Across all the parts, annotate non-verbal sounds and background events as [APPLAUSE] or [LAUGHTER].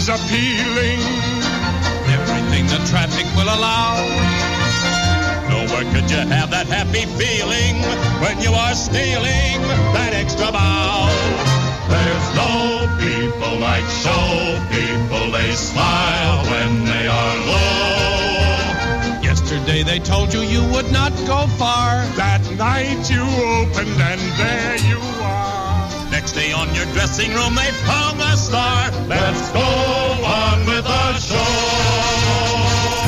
is appealing. Everything the traffic will allow. Nowhere could you have that happy feeling when you are stealing that extra bow. There's no people like show people, they smile when they are low. Yesterday they told you you would not go far. That night you opened and there you are. Next day on your dressing room they hung a star. Let's go on with the show.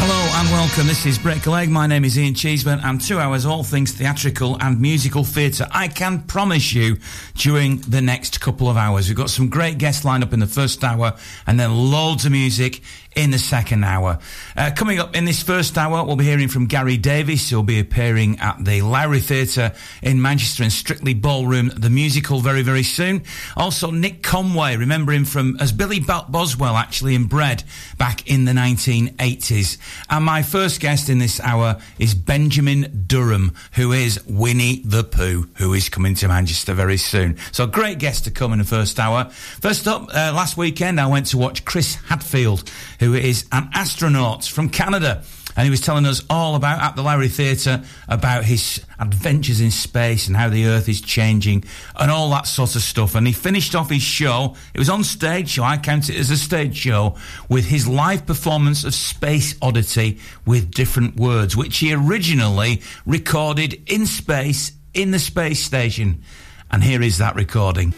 Hello and welcome. This is Break a My name is Ian Cheeseman, and two hours all things theatrical and musical theatre. I can promise you during the next couple of hours. We've got some great guests lined up in the first hour, and then loads of music in the second hour. Uh, coming up in this first hour, we'll be hearing from Gary Davis, who'll be appearing at the Lowry Theatre in Manchester and Strictly Ballroom, the musical, very, very soon. Also, Nick Conway, remember him from as Billy Boswell, actually, in Bread back in the 1980s. And my first guest in this hour is Benjamin Durham, who is Winnie the Pooh, who is coming to Manchester very soon. So, great guest to come in the first hour. First up, uh, last weekend, I went to watch Chris Hadfield who is an astronaut from Canada. And he was telling us all about, at the Lowry Theatre, about his adventures in space and how the Earth is changing and all that sort of stuff. And he finished off his show, it was on stage, so I count it as a stage show, with his live performance of Space Oddity with different words, which he originally recorded in space in the space station. And here is that recording.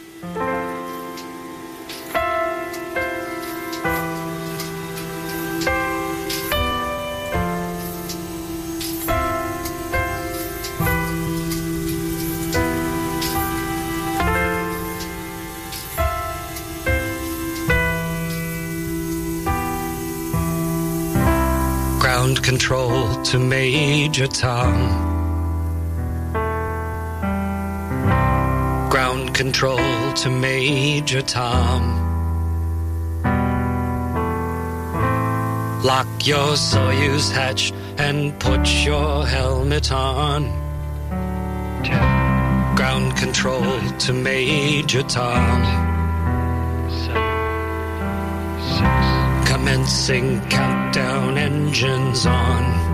To Major Tom. Ground control to Major Tom. Lock your Soyuz hatch and put your helmet on. Ground control to Major Tom. Commencing countdown engines on.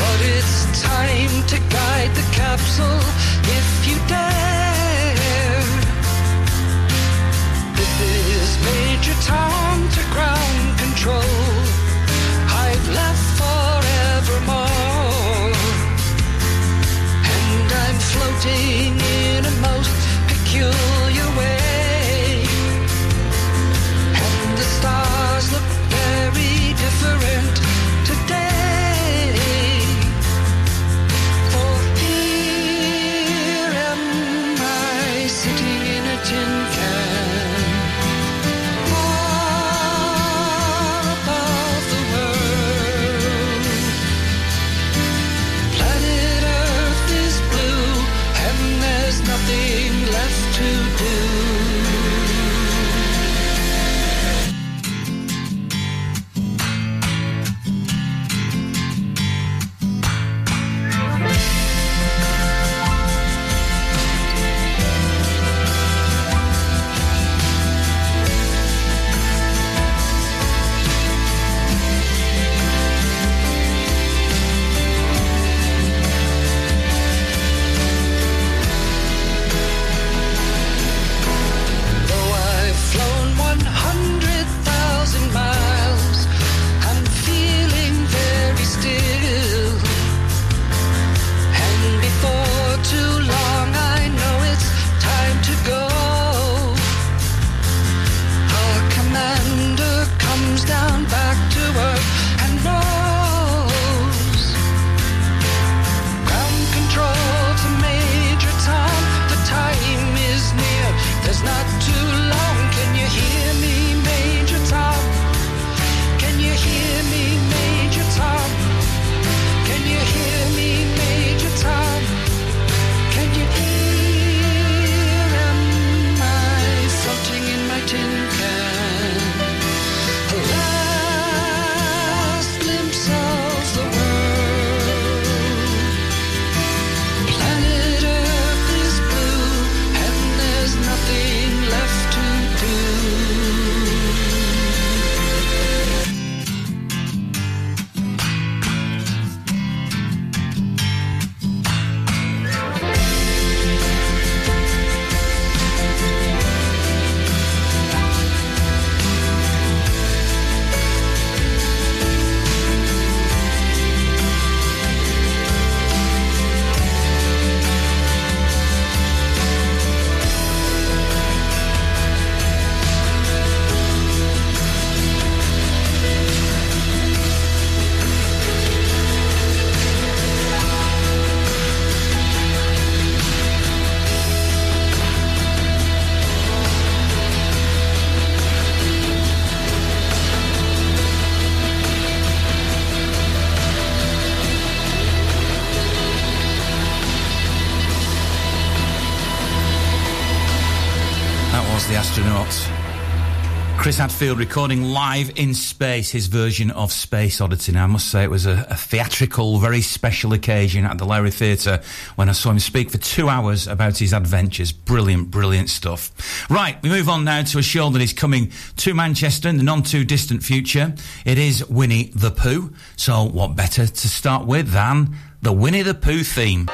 But it's time to guide the capsule if you dare. This is Major to ground control. I've left forevermore. And I'm floating Chris Hadfield recording live in space his version of Space Oddity. Now, I must say it was a, a theatrical, very special occasion at the Lowry Theatre when I saw him speak for two hours about his adventures. Brilliant, brilliant stuff. Right, we move on now to a show that is coming to Manchester in the non too distant future. It is Winnie the Pooh. So, what better to start with than the Winnie the Pooh theme?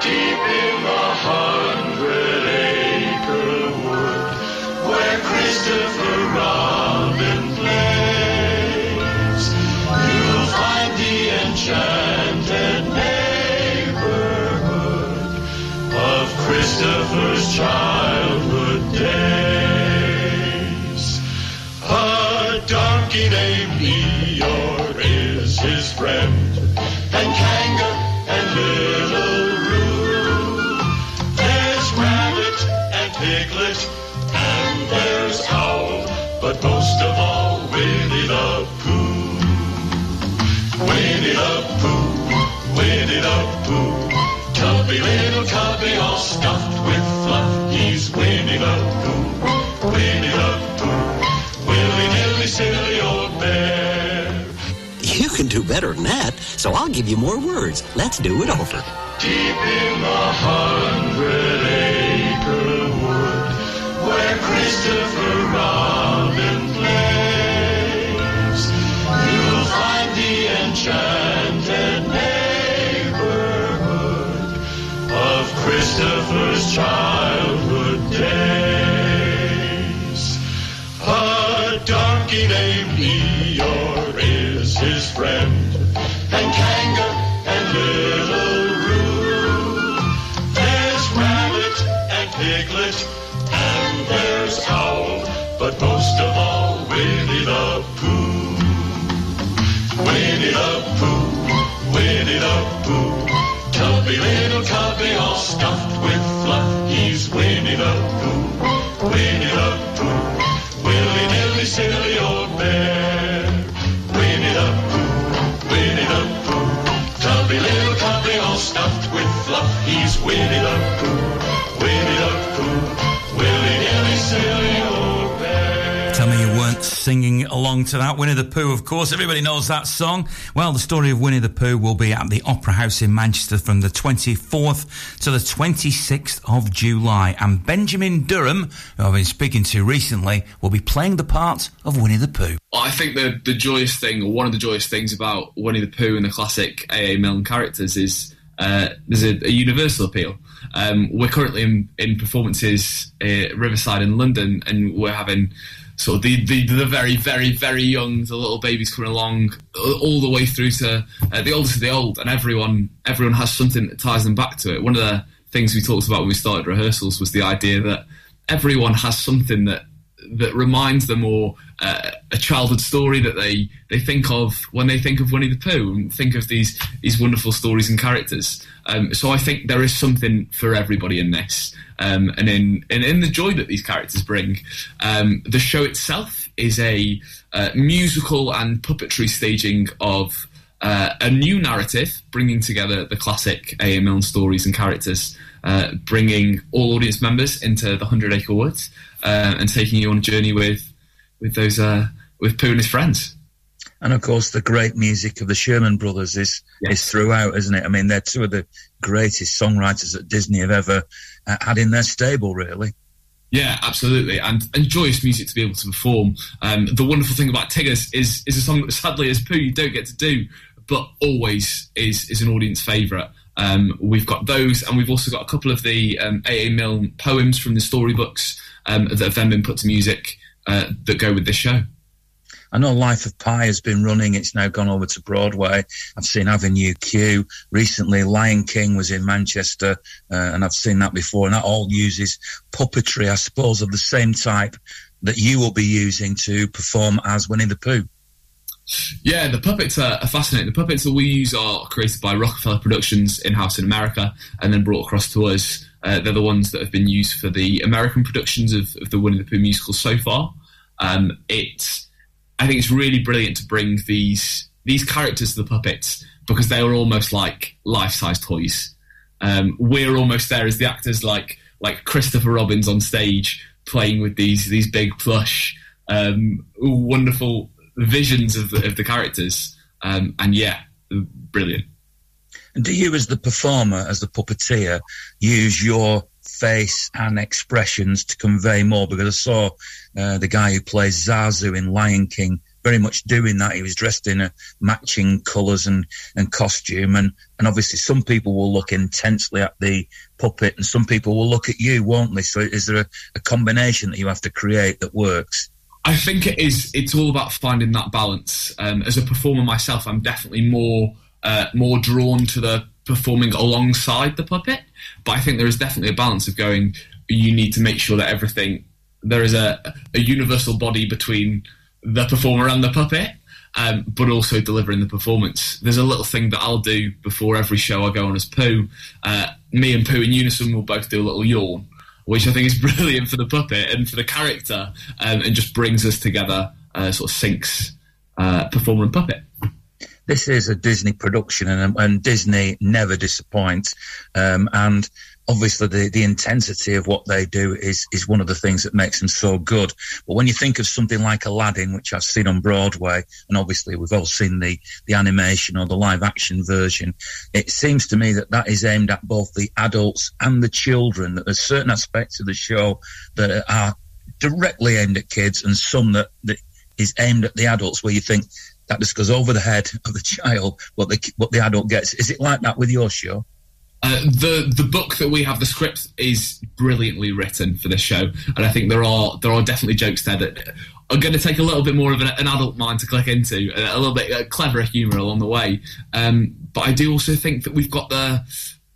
Christopher's childhood days. A donkey named Eeyore is his friend, and Kanga and Little Roo. There's Rabbit and Piglet, and there's Owl, but most of all, Winnie the Pooh. Winnie the Pooh, Winnie the Pooh. Tubby little cubby all stuffed with fluff. He's Winnie the Pooh, Winnie the Pooh. Willy nilly silly old bear. You can do better than that, so I'll give you more words. Let's do it over. Deep in the hundred acre wood where Christopher Robin Christopher's childhood days. A donkey named Eeyore is his friend, and Kanga and Little Roo. There's Rabbit and Piglet, and there's Owl, but most of all, Winnie the Pooh. Winnie the Pooh, Winnie the Pooh. Tubby little cubby all stuffed with fluff. He's Winnie the Pooh, Winnie the Pooh. Willy nilly silly old bear. Winnie the Pooh, Winnie the Pooh. Tubby little cubby all stuffed with fluff. He's Winnie the Pooh, Winnie the Pooh. Willy nilly silly singing along to that. Winnie the Pooh, of course. Everybody knows that song. Well, the story of Winnie the Pooh will be at the Opera House in Manchester from the 24th to the 26th of July. And Benjamin Durham, who I've been speaking to recently, will be playing the part of Winnie the Pooh. I think the the joyous thing, or one of the joyous things about Winnie the Pooh and the classic A.A. Milne characters is uh, there's a, a universal appeal. Um, we're currently in, in performances uh, Riverside in London, and we're having sort of the, the, the very, very, very young, the little babies coming along, all all the way through to uh, the oldest of the old, and everyone everyone has something that ties them back to it. One of the things we talked about when we started rehearsals was the idea that everyone has something that that reminds them or uh, a childhood story that they they think of when they think of Winnie the Pooh and think of these these wonderful stories and characters. Um, so I think there is something for everybody in this, um, and in and in the joy that these characters bring. Um, the show itself is a uh, musical and puppetry staging of. Uh, a new narrative, bringing together the classic. Milne stories and characters, uh, bringing all audience members into the Hundred Acre Woods, uh, and taking you on a journey with with those uh, with Pooh and his friends. And of course, the great music of the Sherman Brothers is Yes. is throughout, isn't it? I mean, they're two of the greatest songwriters that Disney have ever uh, had in their stable, really. Yeah, absolutely, and and joyous music to be able to perform. Um, the wonderful thing about Tiggers is is a song that sadly as Pooh you don't get to do, but always is is an audience favourite. Um, we've got those, and we've also got a couple of the um, A.A. Milne poems from the storybooks um, that have then been put to music uh, that go with this show. I know Life of Pi has been running. It's now gone over to Broadway. I've seen Avenue Q. Recently, Lion King was in Manchester, uh, and I've seen that before. And that all uses puppetry, I suppose, of the same type that you will be using to perform as Winnie the Pooh. Yeah, the puppets are, fascinating. The puppets that we use are created by Rockefeller Productions in house in America and then brought across to us. Uh, they're the ones that have been used for the American productions of, of the Winnie the Pooh musical so far. Um, it's, I think it's really brilliant to bring these these characters to the puppets because they are almost like life size toys. Um, we're almost there as the actors, like like Christopher Robins on stage playing with these these big plush, um, wonderful visions of the, of the characters. Um, and yeah, brilliant. And do you, as the performer, as the puppeteer, use your face and expressions to convey more? Because I saw uh, the guy who plays Zazu in Lion King very much doing that. He was dressed in a matching colours and, and costume. And, and obviously, some people will look intensely at the puppet and some people will look at you, won't they? So, is there a, a combination that you have to create that works? I think it is. It's all about finding that balance. Um, as a performer myself, I'm definitely more uh, more drawn to the performing alongside the puppet. But I think there is definitely a balance of going. You need to make sure that everything there is a, a universal body between the performer and the puppet, um, but also delivering the performance. There's a little thing that I'll do before every show I go on as Pooh. Uh, me and Pooh in unison will both do a little yawn, which I think is [LAUGHS] brilliant for the puppet and for the character, um, and just brings us together, uh, sort of syncs uh, performer and puppet. this is a Disney production, and, and Disney never disappoints. Um, and obviously, the, the intensity of what they do is is one of the things that makes them so good. But when you think of something like Aladdin, which I've seen on Broadway, and obviously we've all seen the the animation or the live action version, it seems to me that that is aimed at both the adults and the children. That there's certain aspects of the show that are directly aimed at kids, and some that that is aimed at the adults, where you think that just goes over the head of the [LAUGHS] child what the what the adult gets. Is it like that with your show? Uh, the the book that we have, the script is brilliantly written for this show, and I think there are there are definitely jokes there that are going to take a little bit more of an, an adult mind to click into, a, a little bit uh, cleverer humour along the way. Um, but I do also think that we've got the,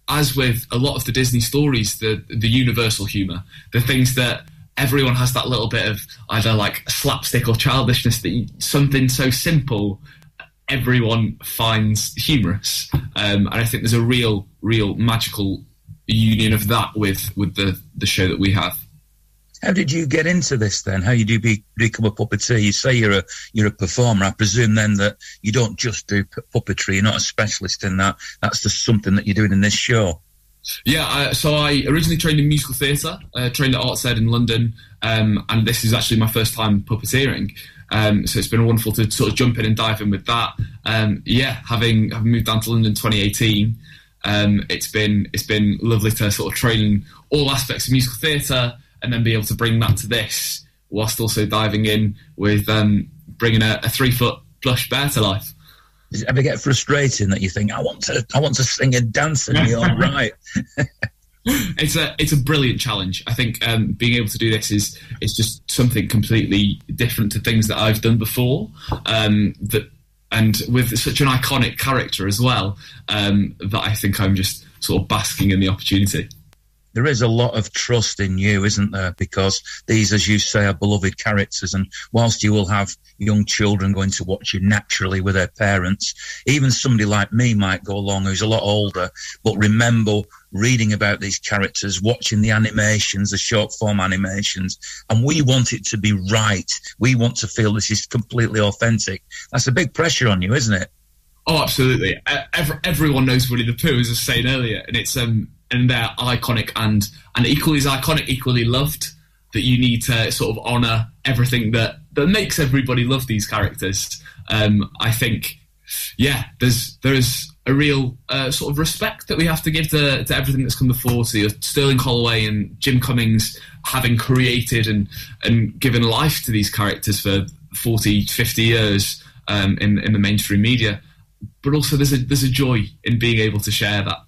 as with a lot of the Disney stories, the the universal humour, the things that everyone has that little bit of either like slapstick or childishness that you, something so simple everyone finds humorous, um, and I think there's a real, real magical union of that with with the the show that we have. How did you get into this then? How did you do be, become a puppeteer? You say you're a you're a performer. I presume then that you don't just do puppetry. You're not a specialist in that. That's just something that you're doing in this show. Yeah, uh, so I originally trained in musical theatre, uh, trained at Arts Ed in London, um, and this is actually my first time puppeteering. Um, so it's been wonderful to sort of jump in and dive in with that. Um, yeah, having having moved down to London in 2018, um, it's been it's been lovely to sort of train all aspects of musical theatre and then be able to bring that to this, whilst also diving in with um, bringing a, a three foot plush bear to life. Does it ever get frustrating that you think I want to I want to sing and dance and you're [LAUGHS] right? [LAUGHS] it's a it's a brilliant challenge. I think um, being able to do this is is just something completely different to things that I've done before. Um, that and with such an iconic character as well, um, that I think I'm just sort of basking in the opportunity. there is a lot of trust in you, isn't there? Because these, as you say, are beloved characters. And whilst you will have young children going to watch you naturally with their parents, even somebody like me might go along who's a lot older, but remember reading about these characters, watching the animations, the short form animations, and we want it to be right. We want to feel this is completely authentic. That's a big pressure on you, isn't it? Oh, absolutely. Uh, every, everyone knows Winnie the Pooh, as I was saying earlier, and it's um, and they're iconic and and equally as iconic, equally loved. That you need to sort of honour everything that that makes everybody love these characters. Um, I think, yeah, there's there is a real uh, sort of respect that we have to give to, to everything that's come before. To Sterling Holloway and Jim Cummings having created and and given life to these characters for 40, 50 years um, in in the mainstream media. But also, there's a there's a joy in being able to share that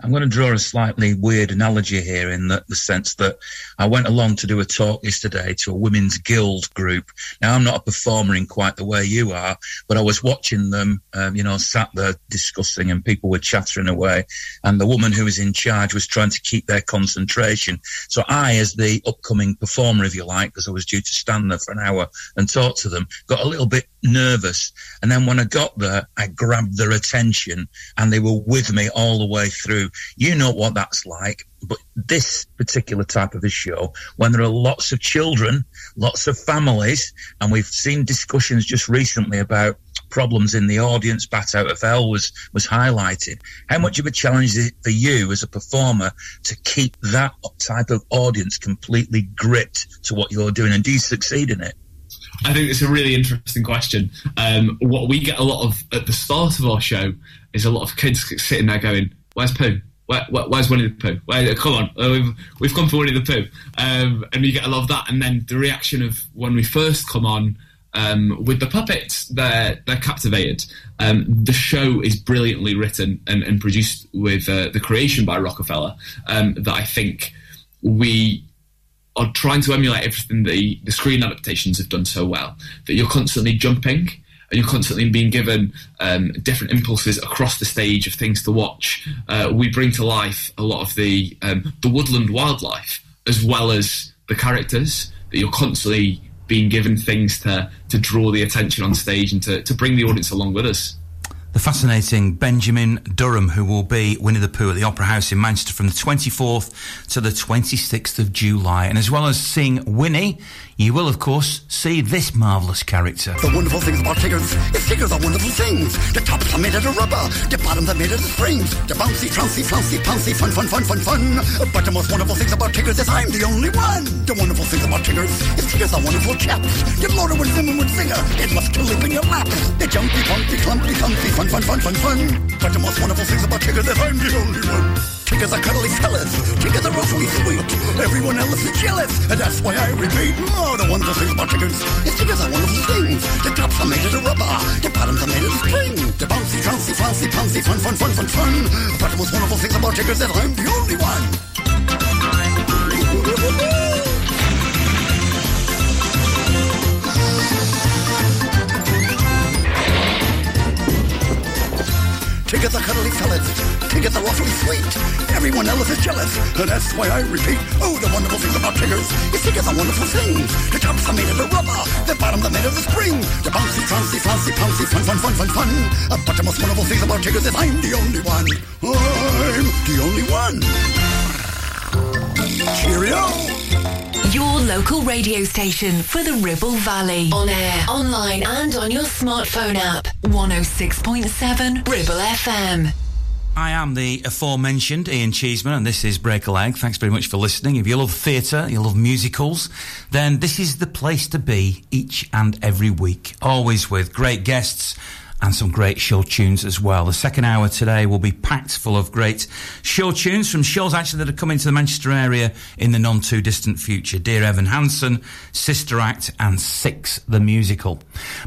I'm going to draw a slightly weird analogy here in the, the, sense that I went along to do a talk yesterday to a women's guild group. Now, I'm not a performer in quite the way you are, but I was watching them, um, you know, sat there discussing and people were chattering away. And the woman who was in charge was trying to keep their concentration. So I, as the upcoming performer, if you like, because I was due to stand there for an hour and talk to them, got a little bit nervous. And then when I got there, I grabbed their attention and they were with me all the way through. You know what that's like. But this particular type of a show, when there are lots of children, lots of families, and we've seen discussions just recently about problems in the audience, Bat Out of Hell was, was highlighted. How much of a challenge is it for you as a performer to keep that type of audience completely gripped to what you're doing? And do you succeed in it? I think it's a really interesting question. Um, what we get a lot of at the start of our show is a lot of kids sitting there going, "Where's Pooh? Where, where, where's Winnie the Pooh? Where, come on, uh, we've, we've come for Winnie the Pooh." Um, and you get a lot of that, and then the reaction of when we first come on. Um, with the puppets, they're they're captivated. Um, the show is brilliantly written and, and produced with uh, the creation by Rockefeller. Um, that I think we are trying to emulate everything the, the screen adaptations have done so well that you're constantly jumping and you're constantly being given um, different impulses across the stage of things to watch. Uh, we bring to life a lot of the um, the woodland wildlife as well as the characters that you're constantly being given things to to draw the attention on stage and to, to bring the audience along with us the fascinating Benjamin Durham, who will be Winnie the Pooh at the Opera House in Manchester from the 24th to the 26th of July. And as well as seeing Winnie, you will, of course, see this marvellous character. The wonderful things about Tiggers is Tiggers are wonderful things. The tops are made out of rubber, the bottoms are made out of springs. The bouncy, trouncy, flouncy, pouncy, fun, fun, fun, fun, fun. But the most wonderful things about Tiggers is I'm the only one. The wonderful things about Tiggers is Tiggers are wonderful chaps. You're loaded with vim and with vigor. It must kill in your lap. They're jumpy, pumpy, clumpy, comfy, fun, fun, fun, fun, fun. But the most wonderful things about Tiggers is I'm the only one. Tiggers are cuddly fellas. Tiggers are awfully sweet. Everyone else is jealous. And that's why I repeat. Oh, the wonderful thing about Tiggers is Tiggers are wonderful things. The tops are made of rubber. The bottoms are made of string. The bouncy, trouncy, flouncy, pouncy, fun, fun, fun, fun, fun. But the most wonderful things about Tiggers is I'm the only one. Everyone is jealous, and that's why I repeat. Oh, the wonderful thing about Tiggers is Tiggers are wonderful things. The tops are made of the rubber, the bottoms are made of the spring. The bouncy, bouncy, flouncy, pouncy, fun, fun, fun, fun, fun. But the most wonderful thing about Tiggers is I'm the only one. I'm the only one. Cheerio! Your local radio station for the Ribble Valley. On air, online, and on your smartphone app. 106.7 Ribble FM. I am the aforementioned Ian Cheeseman, and this is Break a Leg. Thanks very much for listening. If you love theatre, you love musicals, then this is the place to be each and every week. Always with great guests and some great show tunes as well. The second hour today will be packed full of great show tunes from shows actually that are coming to the Manchester area in the non too distant future. Dear Evan Hansen, Sister Act, and Six the Musical.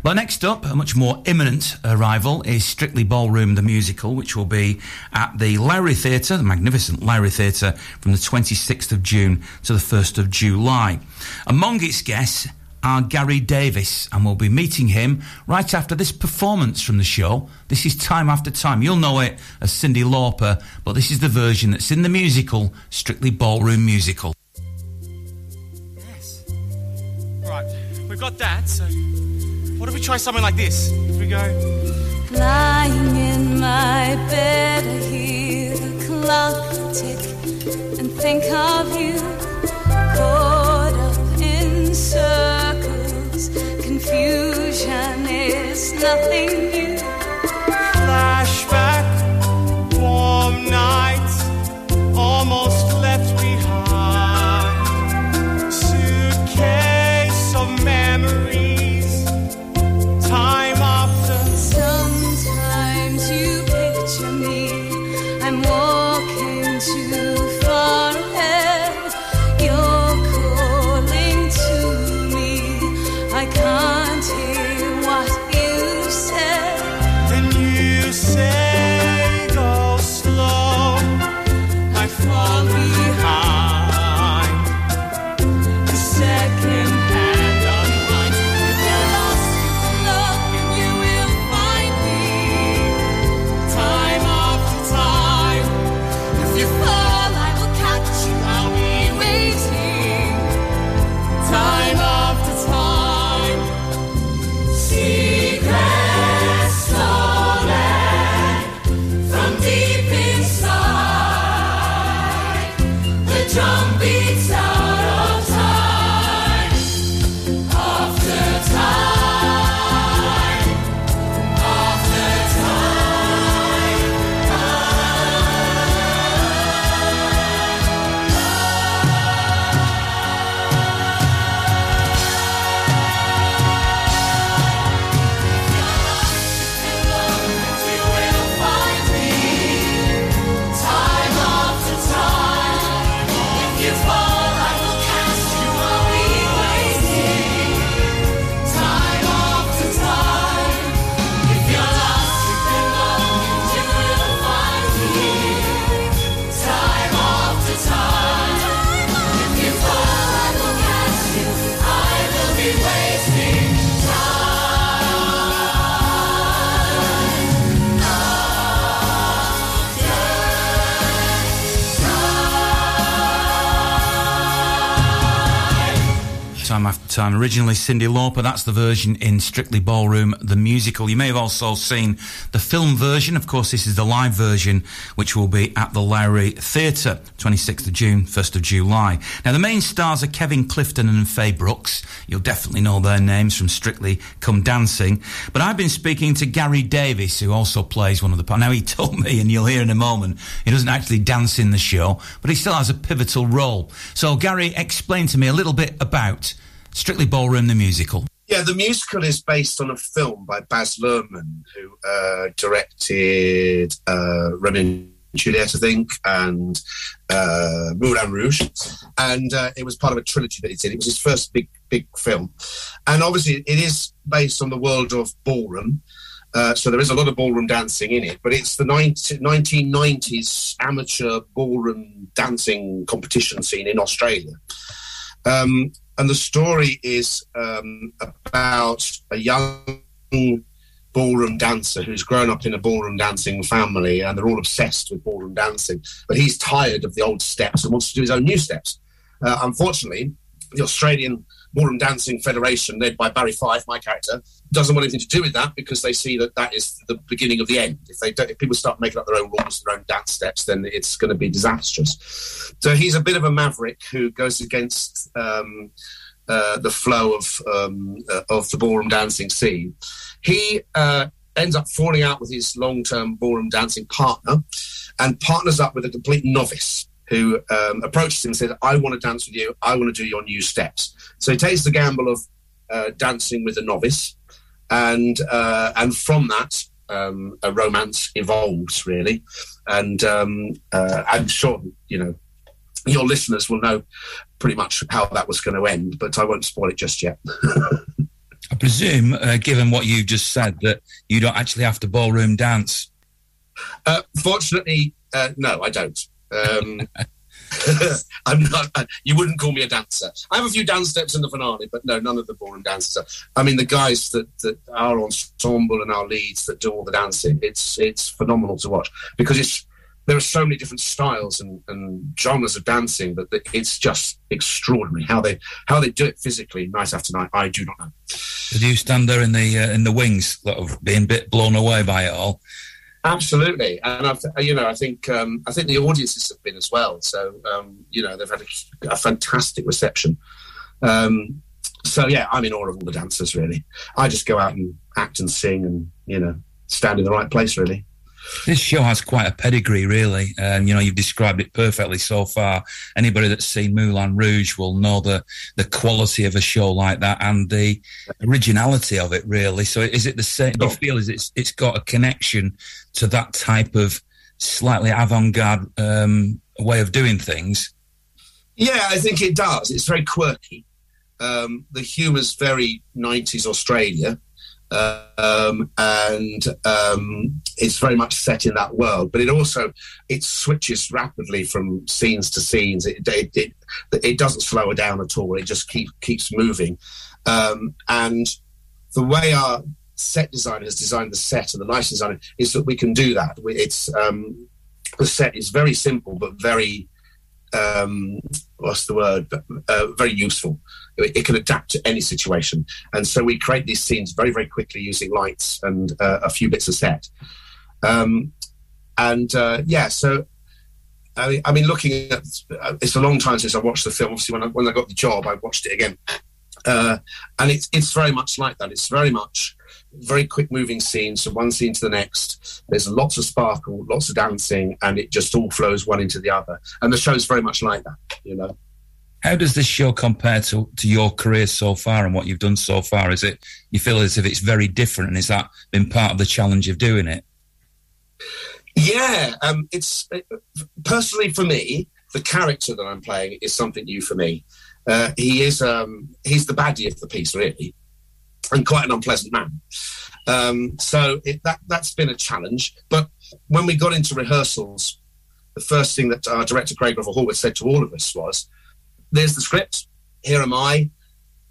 But next up, a much more imminent arrival is Strictly Ballroom the Musical, which will be at the Lowry Theatre, the magnificent Lowry Theatre, from the 26th of June to the 1st of July. Among its guests, our Gary Davis, and we'll be meeting him right after this performance from the show. This is Time After Time. You'll know it as Cyndi Lauper, but this is the version that's in the musical, Strictly Ballroom Musical. Yes. Right, we've got that, so what if we try something like this? If we go. Lying in my bed, I hear the clock tick and think of you. Caught up in circles, confusion is nothing new. Time. Originally Cyndi Lauper, that's the version in Strictly Ballroom, the musical. You may have also seen the film version. Of course, this is the live version, which will be at the Lowry Theatre, 26th of June, 1st of July. Now, the main stars are Kevin Clifton and Faye Brooks. You'll definitely know their names from Strictly Come Dancing. But I've been speaking to Gary Davis, who also plays one of the parts. Now, he [LAUGHS] told me, and you'll hear in a moment, he doesn't actually dance in the show, but he still has a pivotal role. So, Gary, explain to me a little bit about Strictly Ballroom, the musical. Yeah, the musical is based on a film by Baz Luhrmann, who uh, directed uh, and Juliet, I think, and uh, Moulin Rouge. And uh, it was part of a trilogy that he did. It was his first big, big film. And obviously, it is based on the world of ballroom. Uh, so there is a lot of ballroom dancing in it, but it's the 19, 1990s amateur ballroom dancing competition scene in Australia. Um, and the story is um, about a young ballroom dancer who's grown up in a ballroom dancing family and they're all obsessed with ballroom dancing. But he's tired of the old steps and wants to do his own new steps. Uh, unfortunately, the Australian Ballroom Dancing Federation, led by Barry Fife, my character, doesn't want anything to do with that because they see that that is the beginning of the end. If they don't, if people start making up their own rules, their own dance steps, then it's going to be disastrous. So he's a bit of a maverick who goes against um, uh, the flow of um, uh, of the ballroom dancing scene. He uh, ends up falling out with his long-term ballroom dancing partner, and partners up with a complete novice who um, approaches him and says, "I want to dance with you. I want to do your new steps." So he takes the gamble of uh, dancing with a novice, and uh, and from that, um, a romance evolves really. And um, uh, I'm sure you know your listeners will know pretty much how that was going to end, but I won't spoil it just yet. [LAUGHS] I presume, uh, given what you just said, that you don't actually have to ballroom dance. Uh, fortunately, uh, no, I don't. Um, [LAUGHS] I'm not. You wouldn't call me a dancer. I have a few dance steps in the finale, but no, none of the ballroom dances. I mean, the guys that that our ensemble and our leads that do all the dancing. It's it's phenomenal to watch because it's there are so many different styles and, and genres of dancing that it's just extraordinary how they how they do it physically night after night. I do not know. Did you stand there in the uh, in the wings, sort of being bit blown away by it all? Absolutely, and I've, you know, I think um, I think the audiences have been as well. So um, you know, they've had a, a fantastic reception. Um, so yeah, I'm in awe of all the dancers. Really, I just go out and act and sing, and you know, stand in the right place. Really. This show has quite a pedigree, really. Um, you know, you've described it perfectly so far. Anybody that's seen Moulin Rouge will know the the quality of a show like that and the originality of it, really. So, is it the same? Do you feel is it's it's got a connection to that type of slightly avant-garde um, way of doing things? Yeah, I think it does. It's very quirky. Um, the humour's very 90s Australia. Um, and um, it's very much set in that world, but it also it switches rapidly from scenes to scenes. It it, it, it doesn't slow down at all. It just keep, keeps moving. Um, and the way our set designer has designed the set and the lighting designer is that we can do that. It's um, the set is very simple but very um, what's the word? Uh, very useful. It, can adapt to any situation, and so we create these scenes very, very quickly using lights and uh, a few bits of set. Um, and uh, yeah, so I mean, looking at it's a long time since I watched the film. Obviously, when I, when I got the job, I watched it again, uh, and it's it's very much like that. It's very much very quick moving scenes from one scene to the next. There's lots of sparkle, lots of dancing, and it just all flows one into the other. And the show's very much like that, you know. How does this show compare to, to your career so far and what you've done so far? Is it you feel as if it's very different, and is that been part of the challenge of doing it? Yeah, um, it's personally for me, the character that I'm playing is something new for me. Uh, he is um, he's the baddie of the piece, really, and quite an unpleasant man. Um, so it, that that's been a challenge. But when we got into rehearsals, the first thing that our director Craig Revel Horwood said to all of us was, "There's the script. Here am I.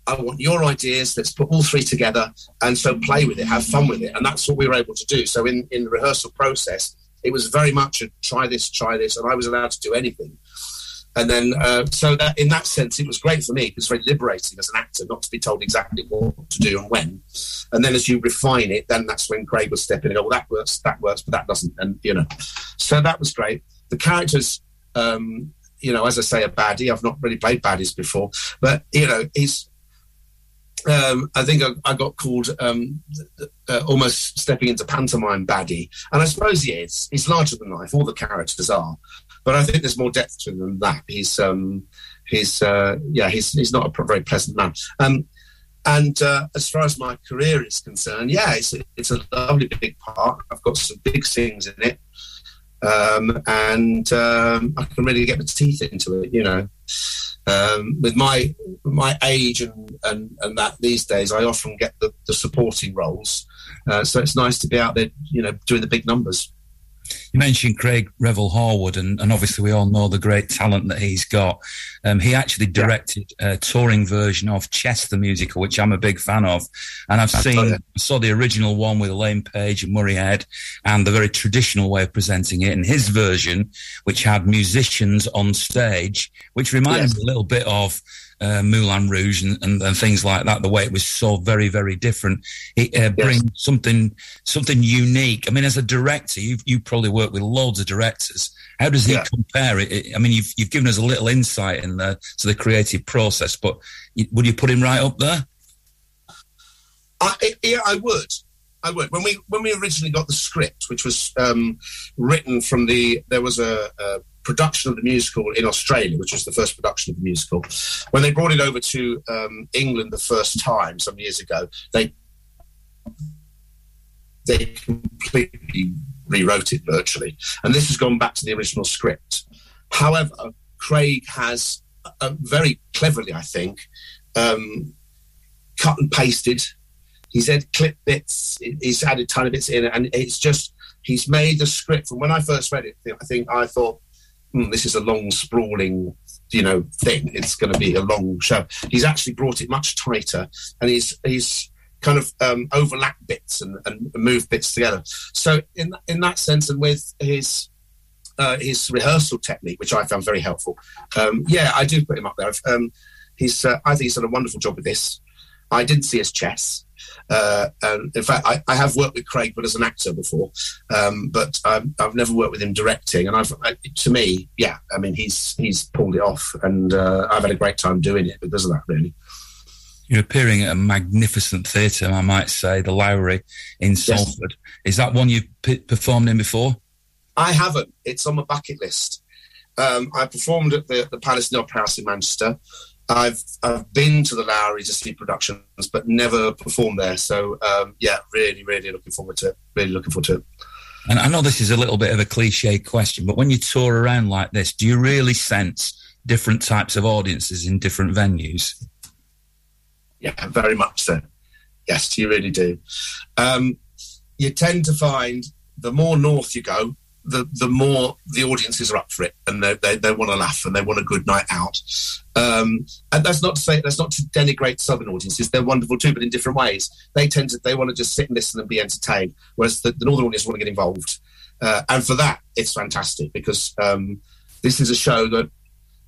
I want your ideas. Let's put all three together, and so play with it, have fun with it." And that's what we were able to do. So in in the rehearsal process, it was very much a try this, try this, and I was allowed to do anything. And then, uh, so that in that sense, it was great for me. It was very liberating as an actor not to be told exactly what to do and when. And then, as you refine it, then that's when Craig would step in "Well, that works, that works, but that doesn't." And you know, so that was great. The characters, um, you know, as I say, a baddie. I've not really played baddies before, but you know, he's. Um, I think I, I got called um, uh, almost stepping into pantomime baddie, and I suppose he is. He's larger than life. All the characters are, but I think there's more depth to him than that. He's um, he's uh, yeah, he's he's not a very pleasant man. Um, and uh, as far as my career is concerned, yeah, it's a, it's a lovely big part. I've got some big things in it, um, and um, I can really get my teeth into it. You know, um, with my my age and, and and that these days, I often get the, the supporting roles. Uh, so it's nice to be out there, you know, doing the big numbers. You mentioned Craig Revel Horwood, and, and obviously we all know the great talent that he's got. Um, he actually directed a touring version of Chess the musical, which I'm a big fan of, and I've That's seen. I saw the original one with Elaine Paige and Murray Head, and the very traditional way of presenting it, and his version, which had musicians on stage, which reminded Yes. me a little bit of. Uh, Moulin Rouge and, and, and things like that. The way it was so very, very different. It uh, brings something something unique. I mean, as a director, you've you probably work with loads of directors. How does he Yeah. compare it? I mean, you've you've given us a little insight in the to the creative process, but would you put him right up there? I, yeah, I would. I would. When we when we originally got the script, which was um, written from the there was a, a production of the musical in Australia, which was the first production of the musical. When they brought it over to um, England the first time some years ago, they they completely rewrote it virtually, and this has gone back to the original script. However, Craig has uh, very cleverly, I think, um, cut and pasted he's had clip bits, he's added tiny bits in it, and it's just he's made the script. From when I first read it, I think I thought "Hmm, this is a long, sprawling, you know, thing. It's going to be a long show. He's actually brought it much tighter, and he's he's kind of um, overlapped bits and, and moved bits together. So in in that sense, and with his uh, his rehearsal technique, which I found very helpful. Um, yeah, I do put him up there. Um, he's, uh, I think he's done a wonderful job with this. I didn't see his chess. Uh, and in fact, I, I have worked with Craig, but as an actor before. Um, but I've, I've never worked with him directing. And I've, I, to me, yeah, I mean, he's he's pulled it off, and uh, I've had a great time doing it because of that. Really, You're appearing at a magnificent theatre, I might say, the Lowry in Salford. Is that one you've p- performed in before? I haven't. It's on my bucket list. Um, I performed at the, the Palace in Opera House in Manchester. I've I've been to the Lowry to see productions, but never performed there. So um, yeah, really, really looking forward to it. Really looking forward to it. And I know this is a little bit of a cliche question, but when you tour around like this, do you really sense different types of audiences in different venues? Yeah, very much so. Yes, you really do. Um, you tend to find the more north you go, the the more the audiences are up for it, and they they, they want to laugh and they want a good night out. Um, and that's not to say that's not to denigrate southern audiences; they're wonderful too, but in different ways. They tend to they want to just sit and listen and be entertained, whereas the, the northern audience want to get involved. Uh, and for that, it's fantastic because um, this is a show that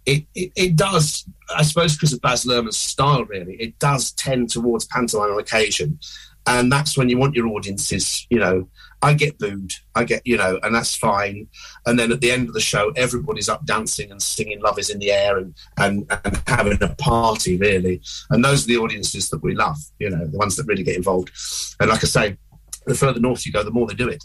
it, it, it does, I suppose, because of Baz Luhrmann's style, really, it does tend towards pantomime on occasion. And that's when you want your audiences, you know, I get booed, I get, you know, and that's fine. And then at the end of the show, everybody's up dancing and singing Love is in the Air and, and, and having a party, really. And those are the audiences that we love, you know, the ones that really get involved. And like I say, the further north you go, the more they do it.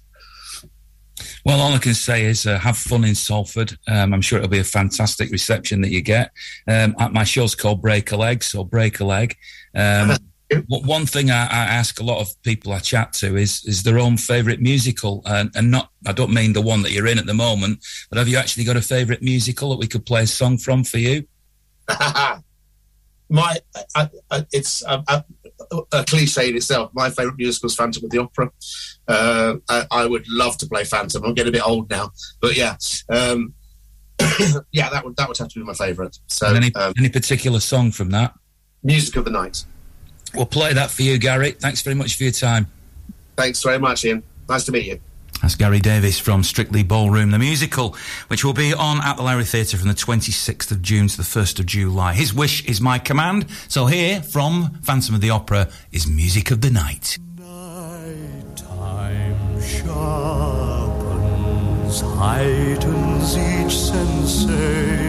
Well, all I can say is uh, have fun in Salford. Um, I'm sure it'll be a fantastic reception that you get. Um, at my show's called Break a Leg, so break a leg. Um, [LAUGHS] one thing I, I ask a lot of people I chat to is is their own favourite musical, and, and not I don't mean the one that you're in at the moment, but have you actually got a favourite musical that we could play a song from for you? [LAUGHS] my I, I, it's a, cliche in itself. My favourite musical is Phantom of the Opera. Uh, I, I would love to play Phantom. I'm getting a bit old now, but yeah, um, [COUGHS] yeah, that would that would have to be my favourite. So, any um, any particular song from that? music of the night. We'll play that for you, Gary. Thanks very much for your time. Thanks very much, Ian. Nice to meet you. That's Gary Davis from Strictly Ballroom, the musical, which will be on at the Lowry Theatre from the 26th of June to the 1st of July. His wish is my command. So here, from Phantom of the Opera, is Music of the Night. Time sharpens, heightens each sensation.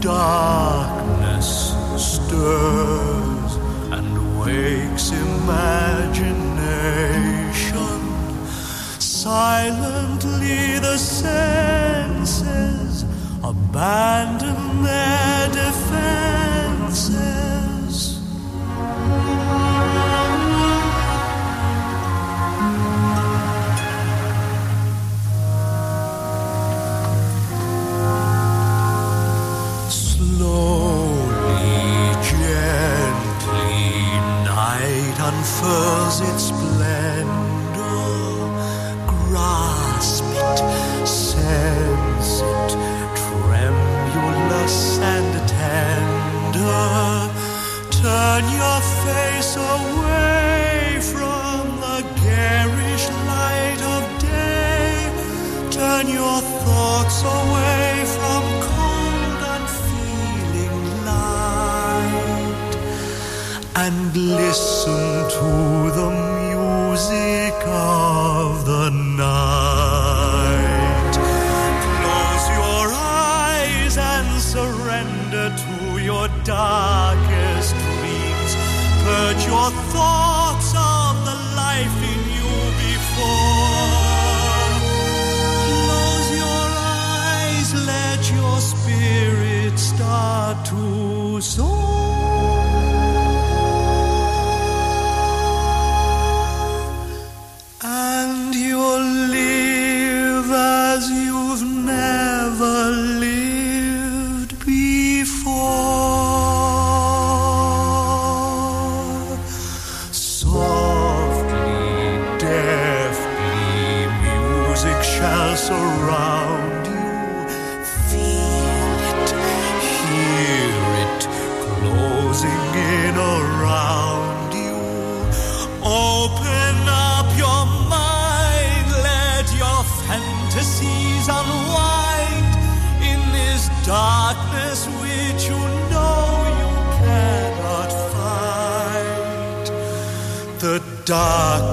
Darkness stirs and wakes imagination. Silently the senses abandon their defenses. Slowly, unfurls its splendor. Listen to the The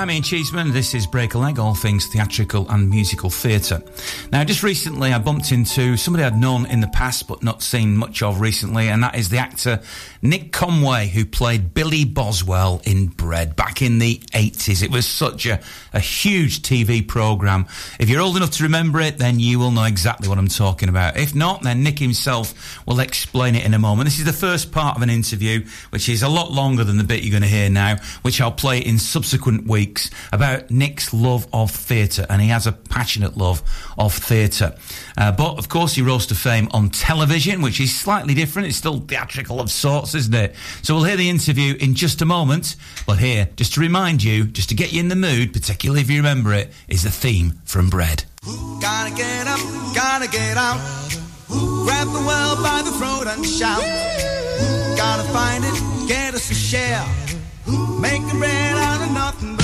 I'm Ian Cheeseman. This is Break a Leg, all things theatrical and musical theatre. Now, just recently, I bumped into somebody I'd known in the past but not seen much of recently, and that is the actor Nick Conway, who played Billy Boswell in Bread in the 80s. It was such a, a huge TV programme. If you're old enough to remember it, then you will know exactly what I'm talking about. If not, then Nick himself will explain it in a moment. This is the first part of an interview, which is a lot longer than the bit you're going to hear now, which I'll play in subsequent weeks about Nick's love of theatre, and he has a passionate love of theatre. Uh, but of course, he rose to fame on television, which is slightly different. It's still theatrical of sorts, isn't it? So we'll hear the interview in just a moment. But here, just to remind you, just to get you in the mood, particularly if you remember it, is the theme from Bread. Gotta get up, gotta get out. Grab the by the throat and shout. Gotta find it, get us a share. Make the bread out of nothing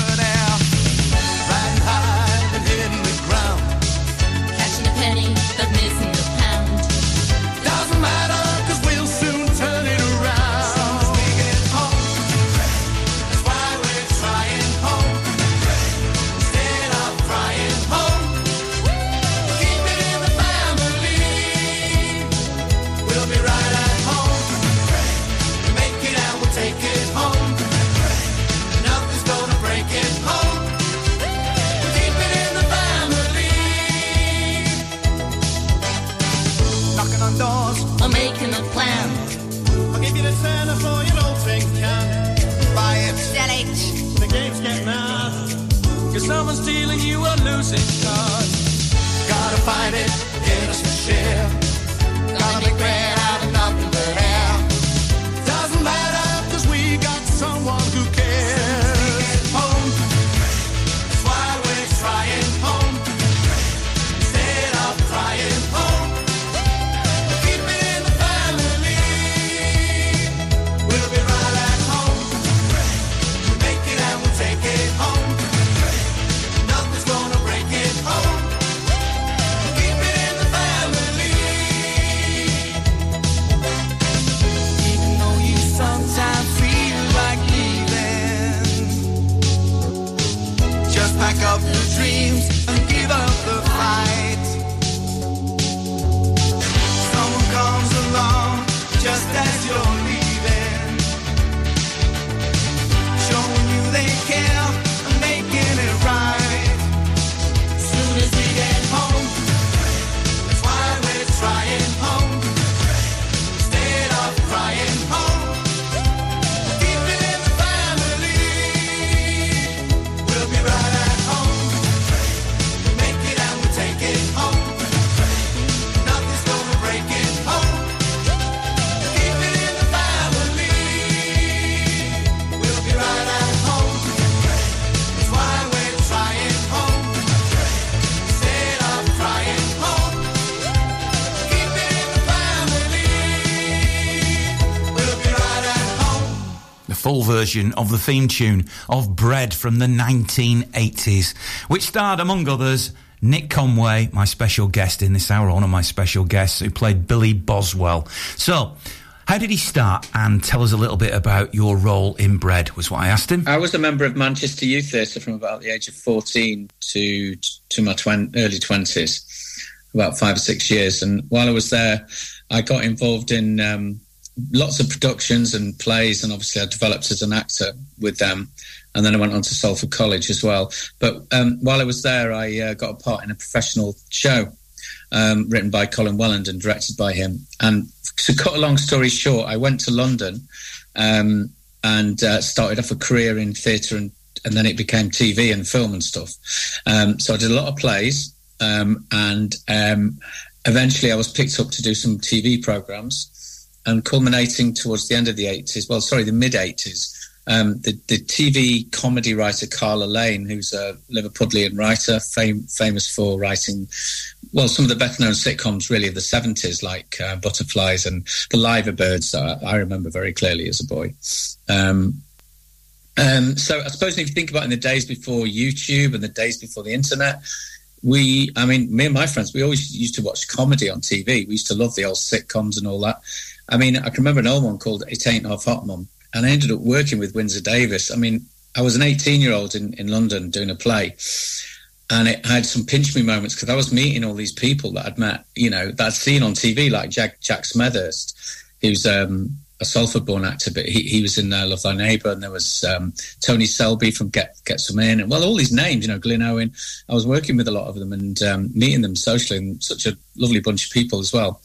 losing cause gotta find it get us to share. Gotta make bread version of the theme tune of Bread from the 1980s, which starred, among others, Nick Conway, my special guest in this hour, one of my special guests, who played Billy Boswell. So, how did he start? And tell us a little bit about your role in Bread, was what I asked him. I was a member of Manchester Youth Theatre from about the age of 14 to to my twen- early 20s, about five or six years. And while I was there, I got involved in um, lots of productions and plays, and obviously I developed as an actor with them. And then I went on to Salford College as well. But um, while I was there, I uh, got a part in a professional show um, written by Colin Welland and directed by him. And to cut a long story short, I went to London um, and uh, started off a career in theatre and, and then it became TV and film and stuff. Um, so I did a lot of plays um, and um, eventually I was picked up to do some TV programs and culminating towards the end of the 80s, well, sorry, the mid 80s. Um, the, the TV comedy writer Carla Lane, who's a Liverpudlian writer, fam- famous for writing, well, some of the better known sitcoms really of the 70s, like uh, Butterflies and The Liver Birds, I I remember very clearly as a boy. Um, um, so I suppose if you think about in the days before YouTube and the days before the internet, we, I mean, me and my friends, we always used to watch comedy on TV. We used to love the old sitcoms and all that. I mean, I can remember an old one called It Ain't Half Hot Mum, and I ended up working with Windsor Davies. I mean, I was an 18 year old in, in London doing a play, and it had some pinch me moments because I was meeting all these people that I'd met, you know, that I'd seen on TV, like Jack Jack Smethurst, who's um, a Salford born actor, but he, he was in uh, Love Thy Neighbour, and there was um, Tony Selby from Get Get Some In, and well, all these names, you know, Glyn Owen. I was working with a lot of them and um, meeting them socially, and such a lovely bunch of people as well.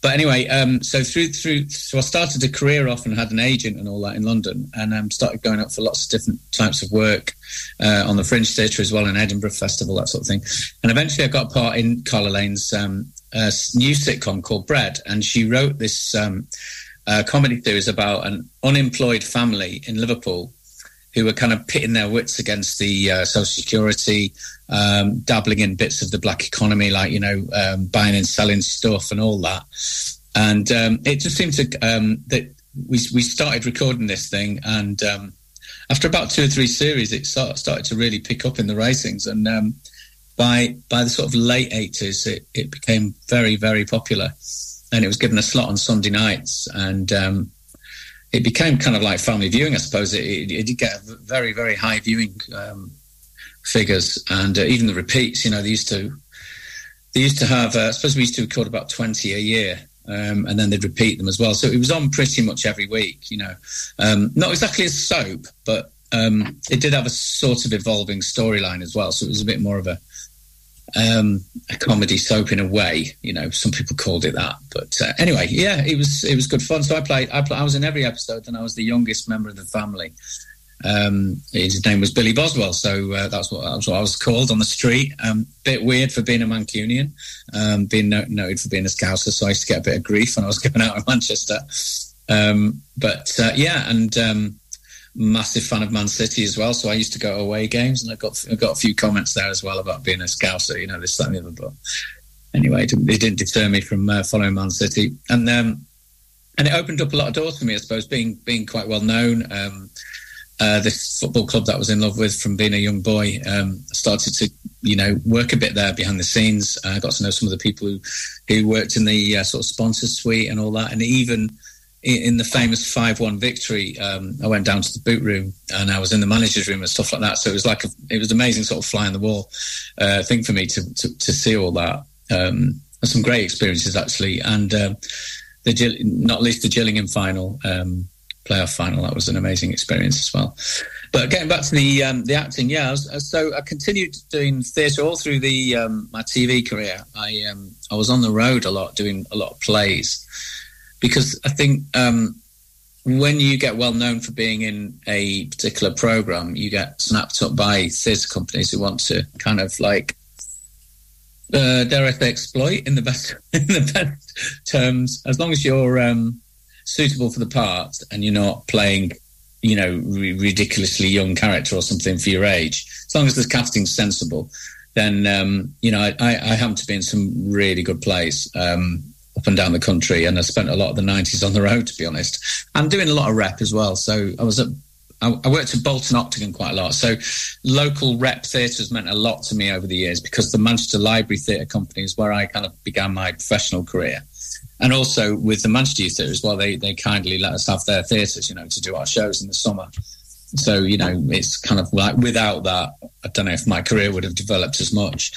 But anyway, um, so through through, so I started a career off and had an agent and all that in London, and um, started going up for lots of different types of work uh, on the Fringe Theatre as well, in Edinburgh Festival, that sort of thing. And eventually, I got part in Carla Lane's um, uh, new sitcom called Bread, and she wrote this um, uh, comedy series about an unemployed family in Liverpool who were kind of pitting their wits against the uh, social security, um, dabbling in bits of the black economy, like you know, um, buying and selling stuff and all that. And um, it just seemed to um, that we we started recording this thing, and um, after about two or three series, it sort started to really pick up in the ratings. And um, by by the sort of late eighties, it, it became very very popular, and it was given a slot on Sunday nights, and it became kind of like family viewing, I suppose. It, it, it did get very, very high viewing um, figures, and uh, even the repeats. You know, they used to they used to have. Uh, I suppose we used to record about twenty a year, um, and then they'd repeat them as well. So it was on pretty much every week. You know, um, not exactly a soap, but um, it did have a sort of evolving storyline as well. So it was a bit more of a um, a comedy soap in a way. You know, some people called it that, but uh, anyway, yeah, it was it was good fun. So I played. I, pl- I was in every episode, and I was the youngest member of the family. Um, his name was Billy Boswell, so uh, that's what that's what I was called on the street. Um, bit weird for being a Mancunian, um, being no- noted for being a Scouser, so I used to get a bit of grief when I was [LAUGHS] going out in Manchester. Um, but uh, yeah, and um, massive fan of Man City as well. So I used to go away games, and I got I got a few comments there as well about being a Scouser, you know, this that and the other. But anyway, it didn't, deter me from uh, following Man City, and um, and it opened up a lot of doors for me, I suppose, being being quite well known. Um, uh, this football club that I was in love with from being a young boy um, started to, you know, work a bit there behind the scenes. I got to know some of the people who who worked in the uh, sort of sponsor suite and all that, and even in, the famous five-one victory, um, I went down to the boot room and I was in the manager's room and stuff like that. So it was like a, it was amazing, sort of fly on the wall uh, thing for me to, to to see all that. Um, some great experiences actually, and um, the not least the Gillingham final, um, playoff final. That was an amazing experience as well. But getting back to the um, the acting, yeah. I was, uh, so I continued doing theatre all through the um, my TV career. I I was on the road a lot, doing a lot of plays, because I think um, when you get well known for being in a particular program, you get snapped up by theatre companies who want to kind of like uh, exploit in the best [LAUGHS] in the best terms. As long as you're um, suitable for the part and you're not playing, you know, r- ridiculously young character or something for your age. As long as the casting's sensible, then um, you know I, I, I happen to be in some really good plays um, up and down the country, and I spent a lot of the '90s on the road, to be honest. I'm doing a lot of rep as well, so I was at I, I worked at Bolton Octagon quite a lot. So local rep theatres meant a lot to me over the years because the Manchester Library Theatre Company is where I kind of began my professional career. And also with the Manchester Youth Theatre as well, they, they kindly let us have their theatres, you know, to do our shows in the summer. So, you know, it's kind of like without that, I don't know if my career would have developed as much.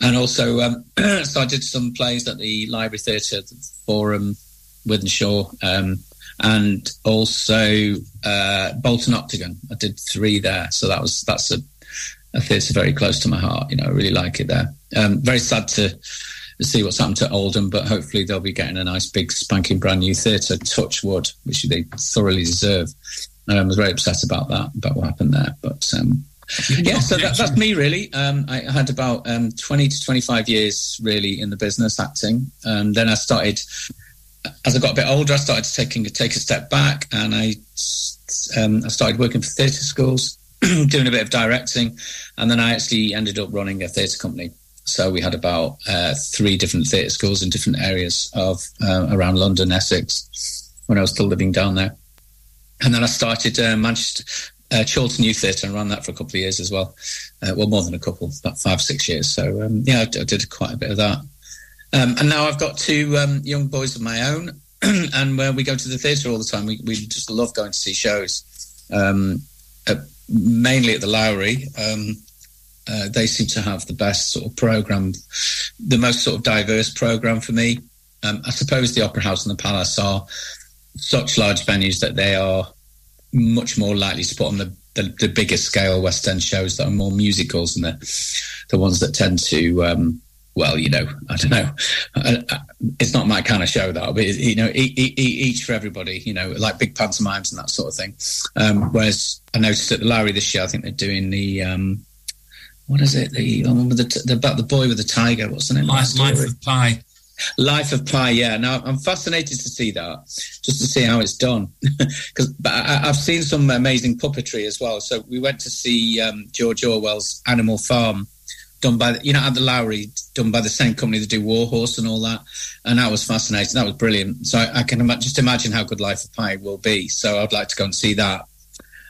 And also, um, [CLEARS THROAT] so I did some plays at the Library Theatre, the Forum, Wythenshawe, um, and also uh, Bolton Octagon. I did three there, so that was that's a, a theatre very close to my heart. You know, I really like it there. Um, very sad to see what's happened to Oldham, but hopefully they'll be getting a nice big spanking brand new theatre. Touch wood, which they thoroughly deserve. Um, I was very upset about that, about what happened there, but. Um, yeah, so that, that's me really. Um, I had about um, 20 to 25 years really in the business acting. And then I started, as I got a bit older, I started to taking, take a step back and I, um, I started working for theatre schools, [CLEARS THROAT] doing a bit of directing. And then I actually ended up running a theatre company. So we had about uh, three different theatre schools in different areas of uh, around London, Essex, when I was still living down there. And then I started uh, Manchester, uh, Chorlton Youth Theatre and ran that for a couple of years as well. Uh, well, more than a couple, about five, six years. So, um, yeah, I, did quite a bit of that. Um, and now I've got two um, young boys of my own, [CLEARS THROAT] and we go to the theatre all the time. We, we just love going to see shows, um, uh, mainly at the Lowry. Um, uh, they seem to have the best sort of program, the most sort of diverse program for me. Um, I suppose the Opera House and the Palace are such large venues that they are much more likely to put on the, the, the bigger scale West End shows that are more musicals than the, the ones that tend to, um, well, you know, I don't know. Uh, uh, It's not my kind of show, that, but you know, e- e- e- each for everybody. You know, like big pantomimes and that sort of thing. Um, whereas I noticed at the Lowry this year, I think they're doing the um, what is it? The, one with the, the about the boy with the tiger. What's the name? Life, Life of Pi. Life of Pi, yeah. Now I'm fascinated to see that, just to see how it's done, [LAUGHS] because I've seen some amazing puppetry as well. So we went to see um, George Orwell's Animal Farm, done by you know at the Lowry, done by the same company that do Warhorse and all that, and that was fascinating. That was brilliant. So I, I can ima- just imagine how good Life of Pi will be. So I'd like to go and see that.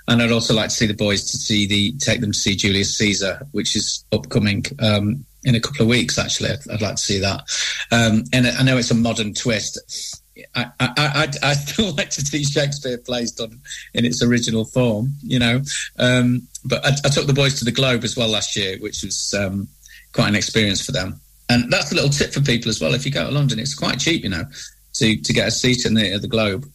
And I'd also like to see the boys to see the take them to see Julius Caesar, which is upcoming um, in a couple of weeks. Actually, I'd, I'd like to see that. Um, and I know it's a modern twist. I, I, I'd, [LAUGHS] I'd still like to see Shakespeare plays done in its original form, you know. Um, but I, I took the boys to the Globe as well last year, which was um, quite an experience for them. And that's a little tip for people as well. If you go to London, it's quite cheap, you know, to, to get a seat in the, the Globe.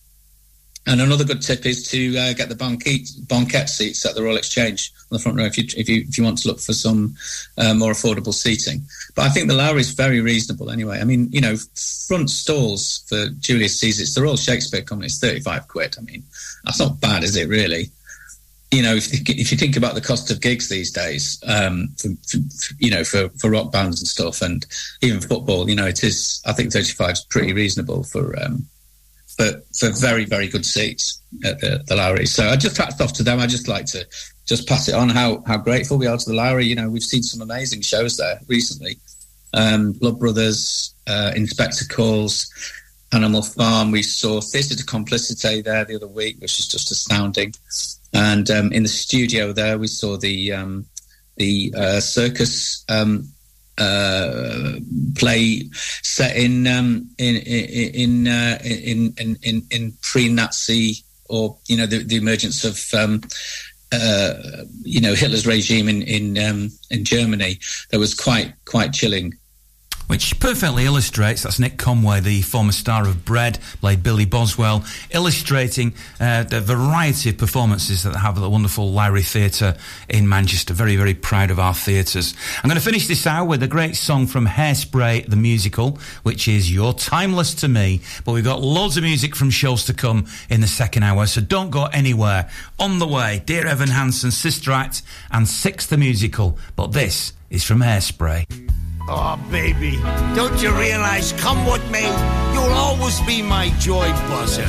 And another good tip is to uh, get the banquet, seats at the Royal Exchange on the front row if you if you if you want to look for some uh, more affordable seating. But I think the Lowry is very reasonable anyway. I mean, you know, front stalls for Julius Caesar, it's the Royal Shakespeare Company, it's thirty five quid. I mean, that's not bad, is it? Really? you know, if, if you think about the cost of gigs these days, um, for, for, you know, for, for rock bands and stuff, and even football, you know, it is. I think 35 is pretty reasonable for um, for for very very good seats at the, the Lowry. So I just hats off to them. I just like to just pass it on how how grateful we are to the Lowry. You know, we've seen some amazing shows there recently. Um, Blood Brothers, uh, Inspector Calls, Animal Farm. We saw Theatre de Complicité there the other week, which is just astounding. And um, in the studio there, we saw the um, the uh, circus um, uh, play set in um, in in uh, in in in, in pre-Nazi or you know the, the emergence of um, uh, you know Hitler's regime in in um, in Germany. That was quite quite chilling. Which perfectly illustrates, that's Nick Conway, the former star of Bread, played Billy Boswell, illustrating uh, the variety of performances that they have at the wonderful Lowry Theatre in Manchester. Very, very proud of our theatres. I'm going to finish this hour with a great song from Hairspray, the musical, which is You're Timeless to Me. But we've got loads of music from shows to come in the second hour, so don't go anywhere. On the way, Dear Evan Hansen, Sister Act, and Six the Musical. But this is from Hairspray. Oh, baby, don't you realize, come what may, you'll always be my joy buzzer.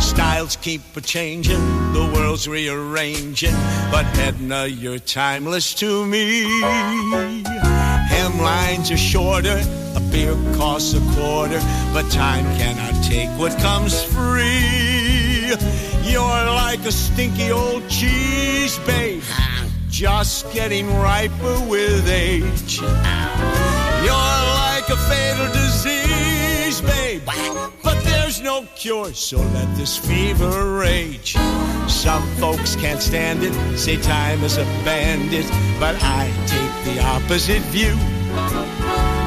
Styles keep a changing, the world's rearranging, but Edna, you're timeless to me. Hemlines are shorter, a beer costs a quarter, but time cannot take what comes free. You're like a stinky old cheese, babe just getting riper with age. You're like a fatal disease, babe. But there's no cure, so let this fever rage. Some folks can't stand it, say time is a bandit, but I take the opposite view.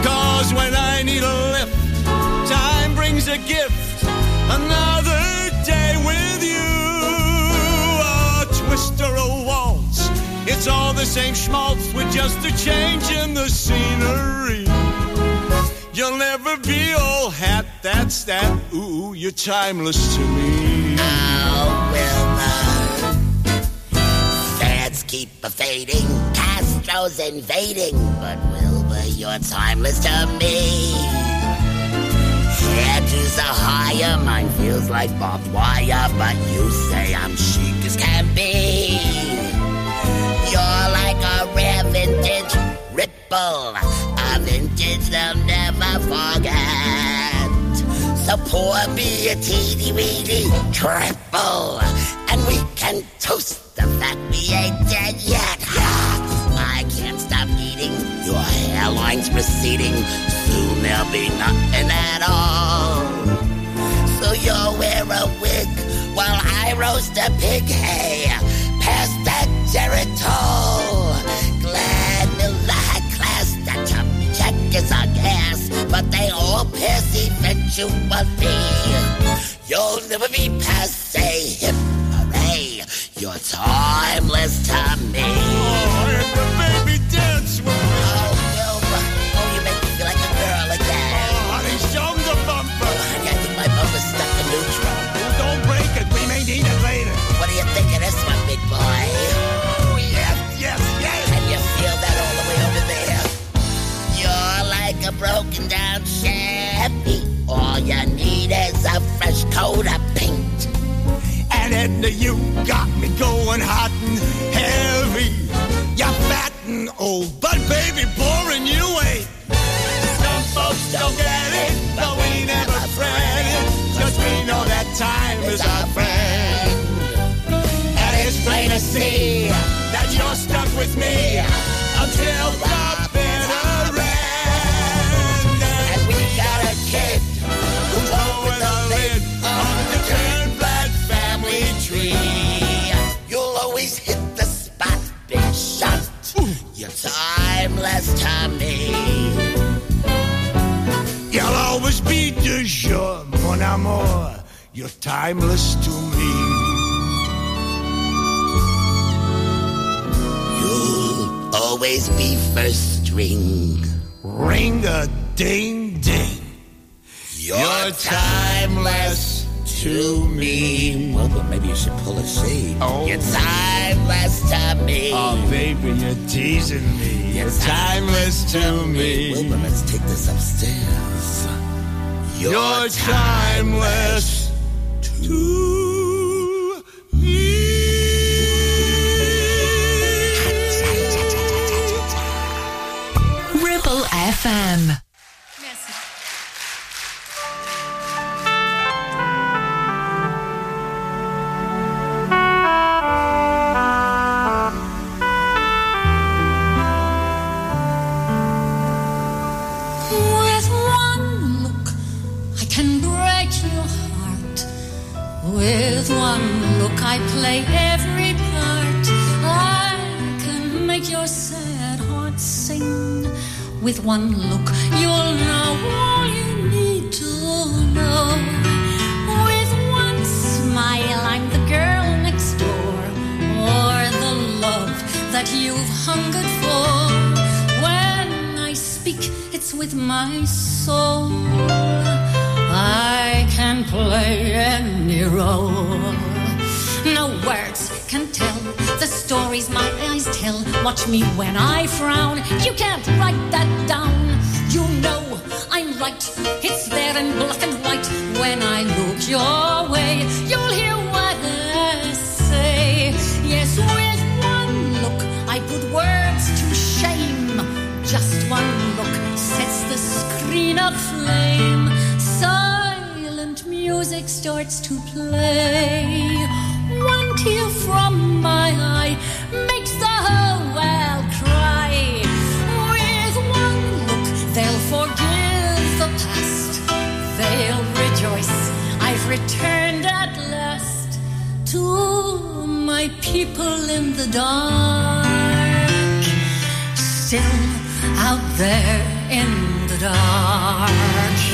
Cause when I need a lift, time brings a gift. Another It's all the same schmaltz with just a change in the scenery. You'll never be old hat, that's that. Ooh, you're timeless to me. Oh, Wilbur. Fads keep fading, Castro's invading, but Wilbur, you're timeless to me. Hairdos are higher, mine feels like barbed wire, but you say I'm chic as can be. You're like a rare vintage ripple, a vintage they'll never forget. So pour me a teeny weeny triple, and we can toast the fact we ain't dead yet. I can't stop eating, your hairline's receding, soon there'll be nothing at all. So you'll wear a wig while I roast a pig. Hey, pass geritol. Glad Miller class that check is on gas, but they all pass eventually. You'll never be passe hip hooray. You're timeless to me. Coat of paint. And Edna, you got me going hot and heavy. You're fat and old, but baby, boring you ain't. Some folks don't get it, but we never fret it. Cause we know that time is our friend. And it's plain to see that you're stuck with me until me. You'll always be de jour, mon amour. You're timeless to me. You'll always be first string. Ring a ding ding. You're timeless to me. Well, but maybe you should pull a C. Oh. You're timeless to me. Oh, baby, you're teasing me. You're timeless to me. Well, but let's take this upstairs. You're timeless to Ribble FM. With one look, I play every part. I can make your sad heart sing. With one look, you'll know all you need to know. With one smile, I'm the girl next door, or the love that you've hungered for. When I speak, it's with my soul. I can play any role. No words can tell the stories my eyes tell. Watch me when I frown. You can't write that down. You know I'm right. It's there in black and white. When I look your way, you'll hear what I say. Yes, with one look, I put words to shame. Just one look sets the screen aflame. Music starts to play. One tear from my eye makes the whole world cry. With one look, they'll forgive the past. They'll rejoice. I've returned at last to my people in the dark. Still out there in the dark.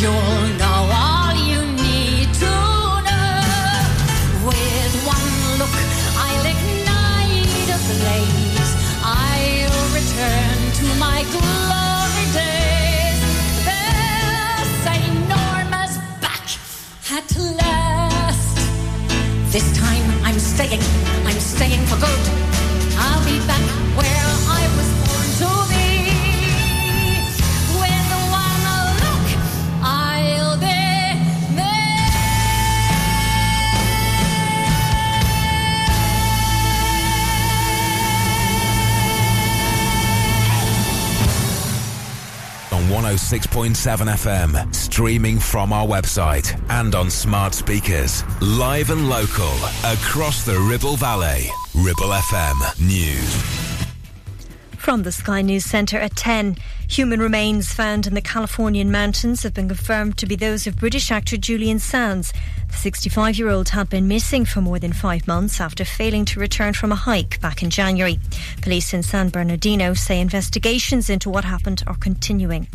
You'll know all you need to know. With one look, I'll ignite a blaze. I'll return to my glory days. They'll say Norma's back at last. This time I'm staying, I'm staying for good. 106.7 FM, streaming from our website and on smart speakers. Live and local across the Ribble Valley. Ribble FM News. From the Sky News Centre at 10, human remains found in the Californian mountains have been confirmed to be those of British actor Julian Sands. The 65 year old had been missing for more than five months after failing to return from a hike back in January. Police in San Bernardino say investigations into what happened are continuing.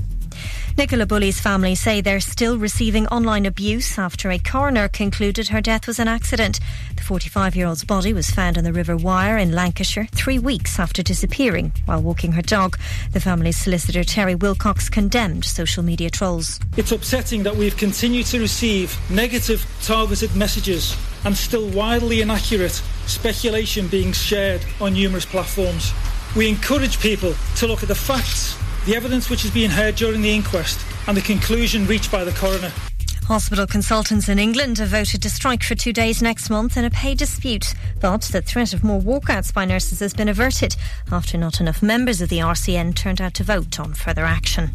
Nicola Bulley's family say they're still receiving online abuse after a coroner concluded her death was an accident. The 45 year old's body was found in the River Wyre in Lancashire three weeks after disappearing while walking her dog. The family's solicitor Terry Wilcox condemned social media trolls. It's upsetting that we've continued to receive negative targeted messages and still wildly inaccurate speculation being shared on numerous platforms. We encourage people to look at the facts, the evidence which is being heard during the inquest, and the conclusion reached by the coroner. Hospital consultants in England have voted to strike for two days next month in a pay dispute. But the threat of more walkouts by nurses has been averted after not enough members of the RCN turned out to vote on further action.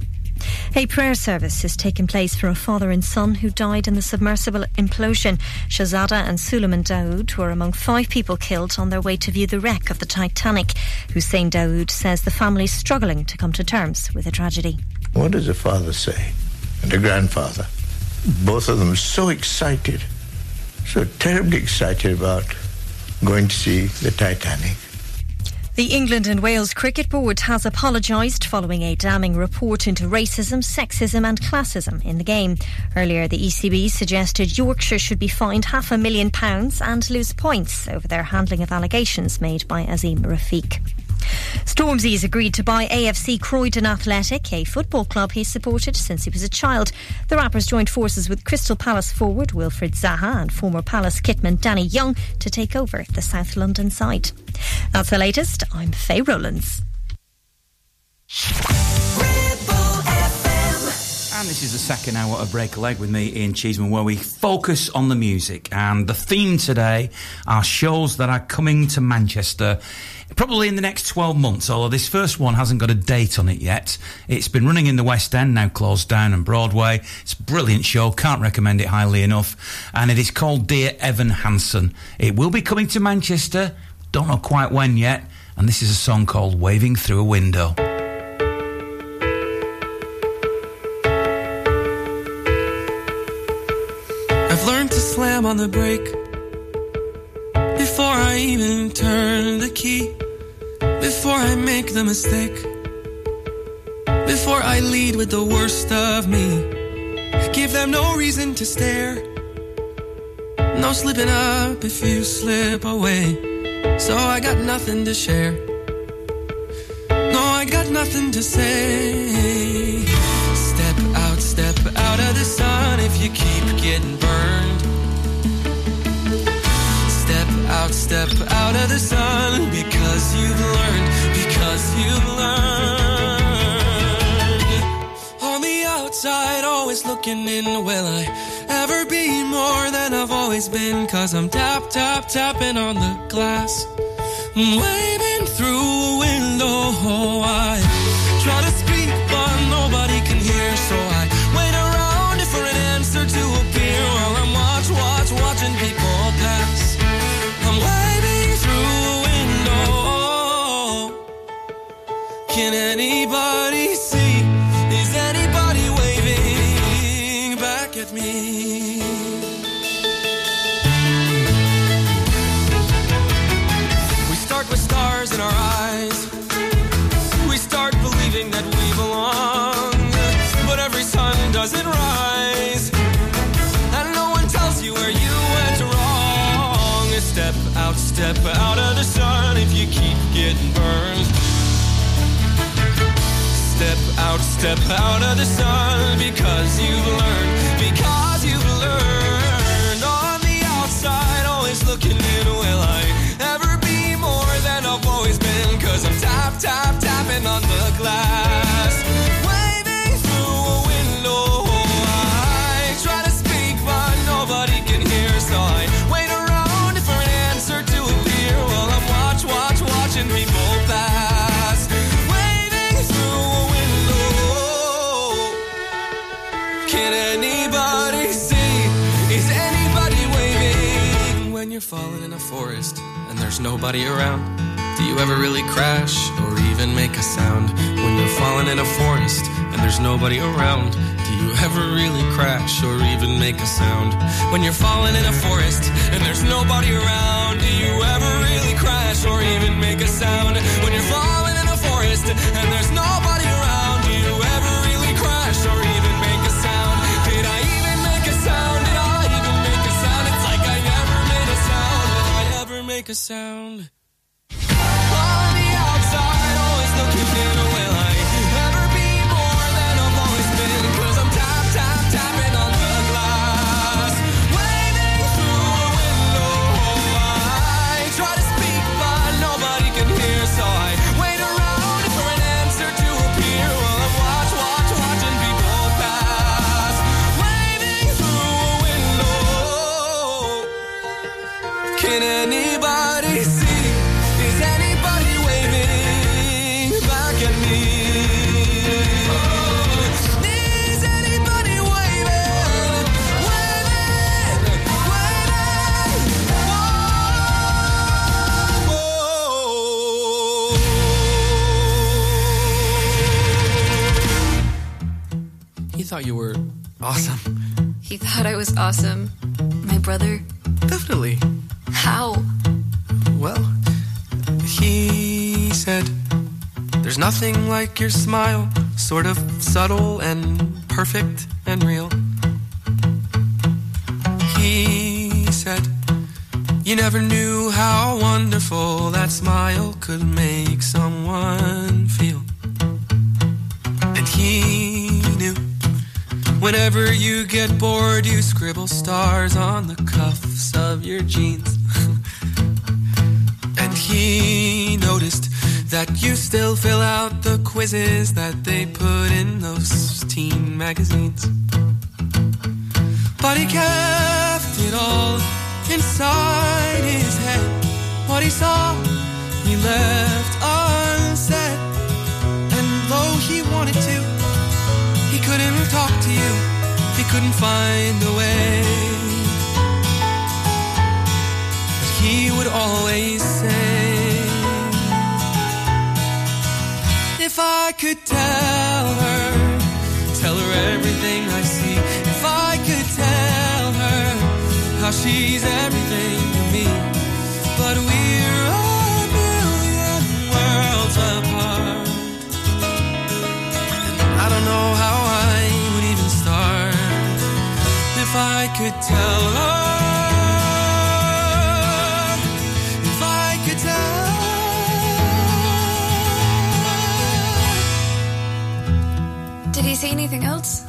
A prayer service has taken place for a father and son who died in the submersible implosion. Shahzada and Suleman Dawood were among five people killed on their way to view the wreck of the Titanic. Hussain Dawood says the family is struggling to come to terms with the tragedy. What does a father say? And a grandfather? Both of them so excited, so terribly excited about going to see the Titanic. The England and Wales Cricket Board has apologised following a damning report into racism, sexism, and classism in the game. Earlier, the ECB suggested Yorkshire should be fined half a million pounds and lose points over their handling of allegations made by Azeem Rafiq. Stormzy's agreed to buy AFC Croydon Athletic, a football club he supported since he was a child. The Rappers joined forces with Crystal Palace forward Wilfried Zaha and former Palace kitman Danny Young to take over the South London side. That's the latest. I'm Faye Rowlands. And this is the second hour of Break a Leg with me, Ian Cheeseman, where we focus on the music. And the theme today are shows that are coming to Manchester probably in the next 12 months, although this first one hasn't got a date on it yet. It's been running in the West End, now closed down, and Broadway. It's a brilliant show, can't recommend it highly enough. And it is called Dear Evan Hansen. It will be coming to Manchester, don't know quite when yet. And this is a song called Waving Through a Window. Slam on the brake before I even turn the key, before I make the mistake, before I lead with the worst of me. Give them no reason to stare, no slipping up if you slip away. So I got nothing to share. No, I got nothing to say. Step out, step out of the sun if you keep getting burned. Out, step out of the sun because you've learned, because you've learned. On the outside, always looking in, will I ever be more than I've always been? Cause I'm tap, tap, tapping on the glass. Waving through a window, oh, I step out of the sun if you keep getting burned. Step out, step out of the sun because you've learned, falling in a forest and there's nobody around? Do you ever really crash or even make a sound when you're falling in a forest and there's nobody around? Do you ever really crash or even make a sound when you're falling in a forest and there's nobody around? Do you ever really crash or even make a sound when you're falling in a forest and there's nobody make a sound? On the outside, always looking in, thought you were awesome. He thought I was awesome. My brother. Definitely. How? Well, he said, There's nothing like your smile, sort of subtle and perfect and real. He said, You never knew how wonderful that smile could make someone feel. And he whenever you get bored, you scribble stars on the cuffs of your jeans. [LAUGHS] and he noticed that you still fill out the quizzes that they put in those teen magazines. But he kept it all inside his head. What he saw, he left unsaid. And though he wanted to, couldn't talk to you. He couldn't find a way. But he would always say, If I could tell her, tell her everything I see. If I could tell her how she's everything I could tell her. If I could tell Did he say anything else?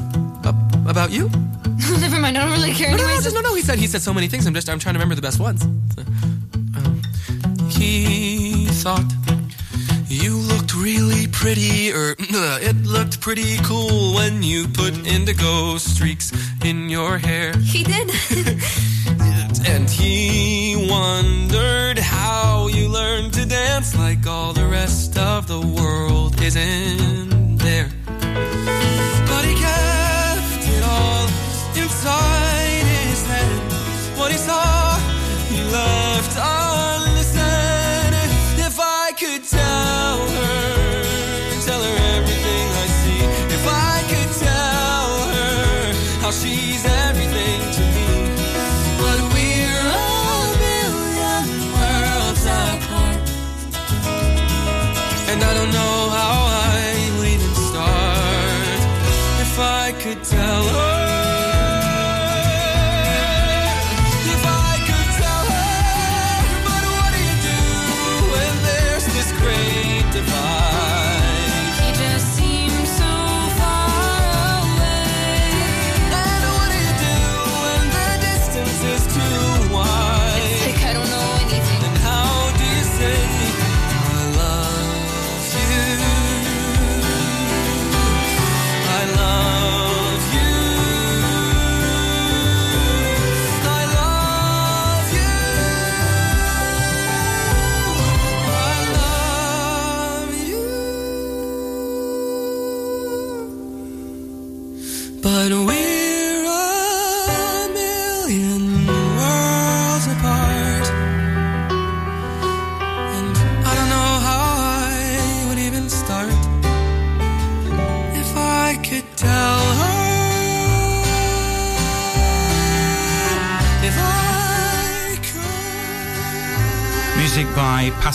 about you? [LAUGHS] Never mind. I don't really care. No, no, no, anyways. no, no, He said he said so many things. I'm just I'm trying to remember the best ones. So, um, he thought really pretty, or er, [LAUGHS] it looked pretty cool when you put indigo streaks in your hair. He did. [LAUGHS] And he wondered how you learned to dance like all the rest of the world isn't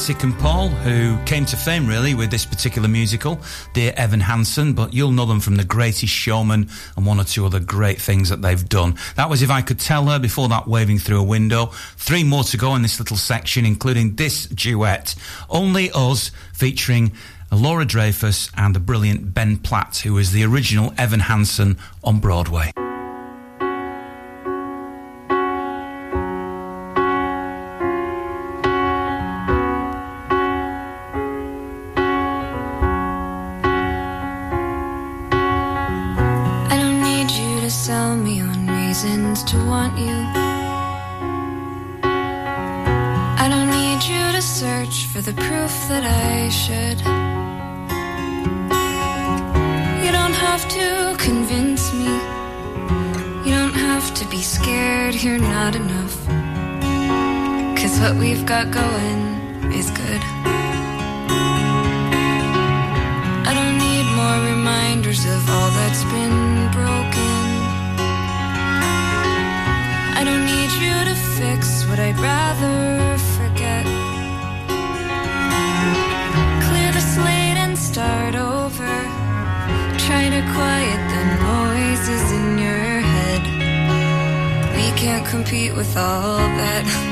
Pasek and Paul, who came to fame really with this particular musical, Dear Evan Hansen, but you'll know them from The Greatest Showman and one or two other great things that they've done. That was If I Could Tell Her, before that, Waving Through a Window. Three more to go in this little section, including this duet, Only Us, featuring Laura Dreyfuss and the brilliant Ben Platt, who was the original Evan Hansen on Broadway. Proof that I should. You don't have to convince me. You don't have to be scared you're not enough. Cause what we've got going is good. I don't need more reminders of all that's been broken. I don't need you to fix what I'd rather to quiet the noises in your head. We can't compete with all that.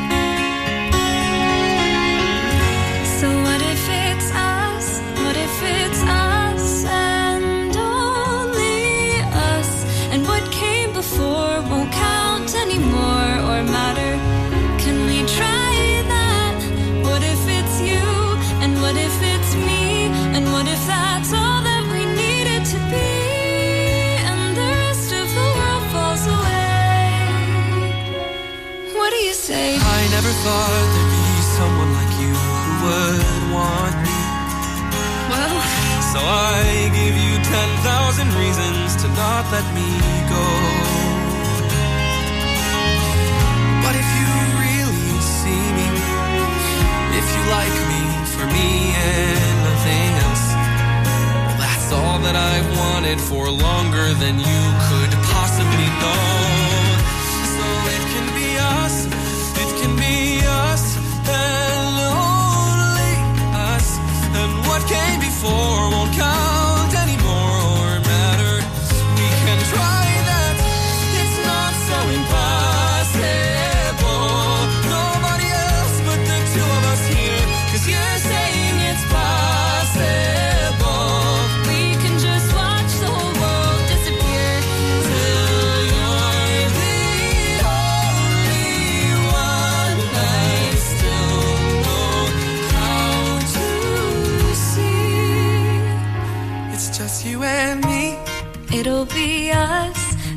Thought there'd be someone like you who would want me. Well, So I give you 10,000 reasons to not let me go. But if you really see me, if you like me for me and nothing else, well, that's all that I've wanted for longer than you could possibly know. So it can be us, came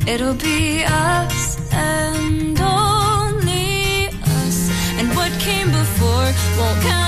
it'll be us and only us. And what came before won't count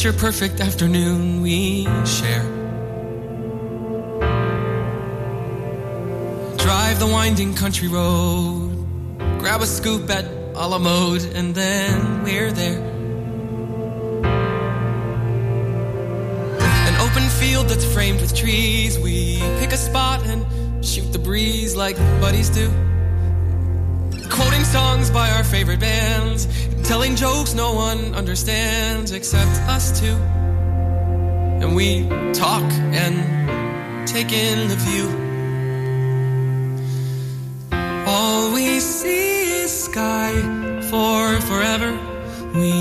picture perfect afternoon we share. Drive the winding country road, grab a scoop at a la mode, and then we're there. An open field that's framed with trees, we pick a spot and shoot the breeze like buddies do. Quoting songs by our favorite bands, telling jokes no one understands except us two. And we talk and take in the view. All we see is sky for forever. We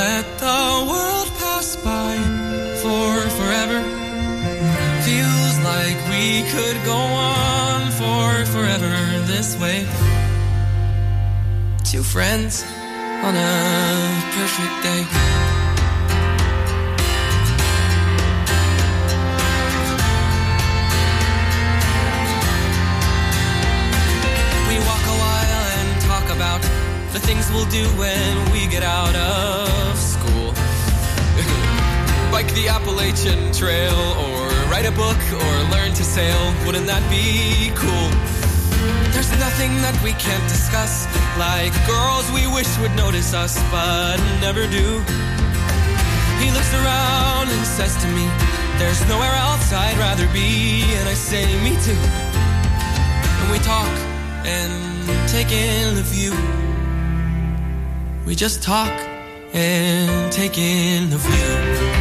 let the world pass by for forever. Feels like we could go on for forever this way. Two friends on a perfect day. We walk a while and talk about the things we'll do when we get out of school. [LAUGHS] Bike the Appalachian Trail, or write a book, or learn to sail. Wouldn't that be cool? There's nothing that we can't discuss, like girls we wish would notice us, but never do. He looks around and says to me, There's nowhere else I'd rather be, and I say, Me too. And we talk and take in the view. We just talk and take in the view.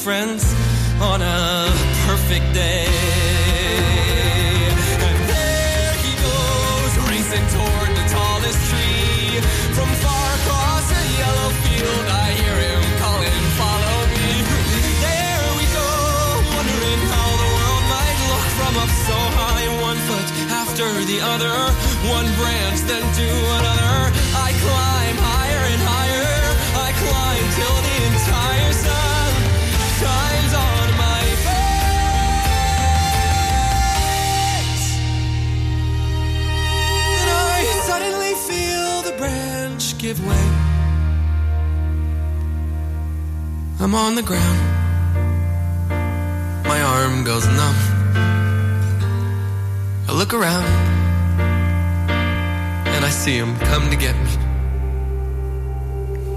Friends give way. I'm on the ground. My arm goes numb. I look around and I see him come to get me.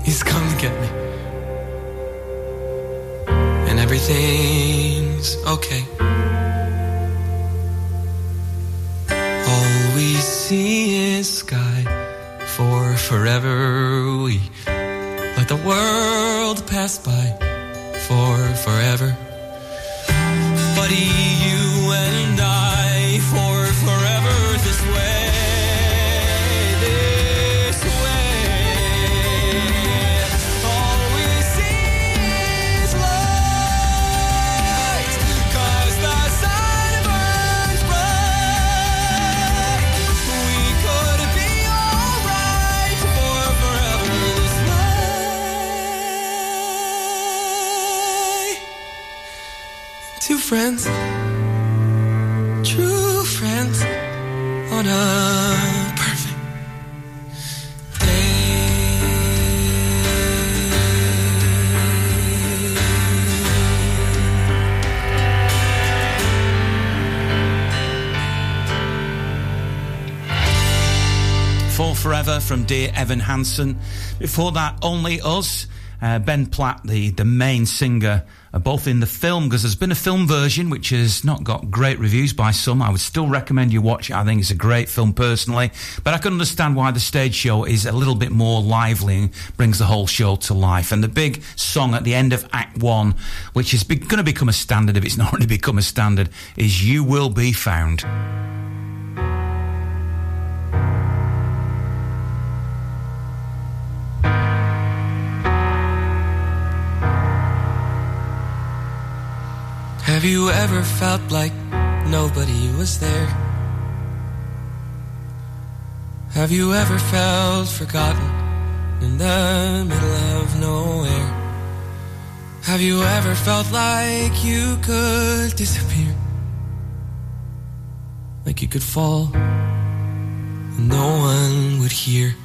He's come to get me. And everything's okay. All we see is sky forever. We let the world pass by for forever. Buddy, you friends, true friends, on a perfect For Forever from Dear Evan Hansen. Before that, Only Us. Uh, ben Platt, the, the main singer, uh, both in the film, because there's been a film version which has not got great reviews by some. I would still recommend you watch it. I think it's a great film personally. But I can understand why the stage show is a little bit more lively and brings the whole show to life. And the big song at the end of Act One, which is be- going to become a standard if it's not already become a standard, is You Will Be Found. Have you ever felt like nobody was there? Have you ever felt forgotten in the middle of nowhere? Have you ever felt like you could disappear? Like you could fall and no one would hear?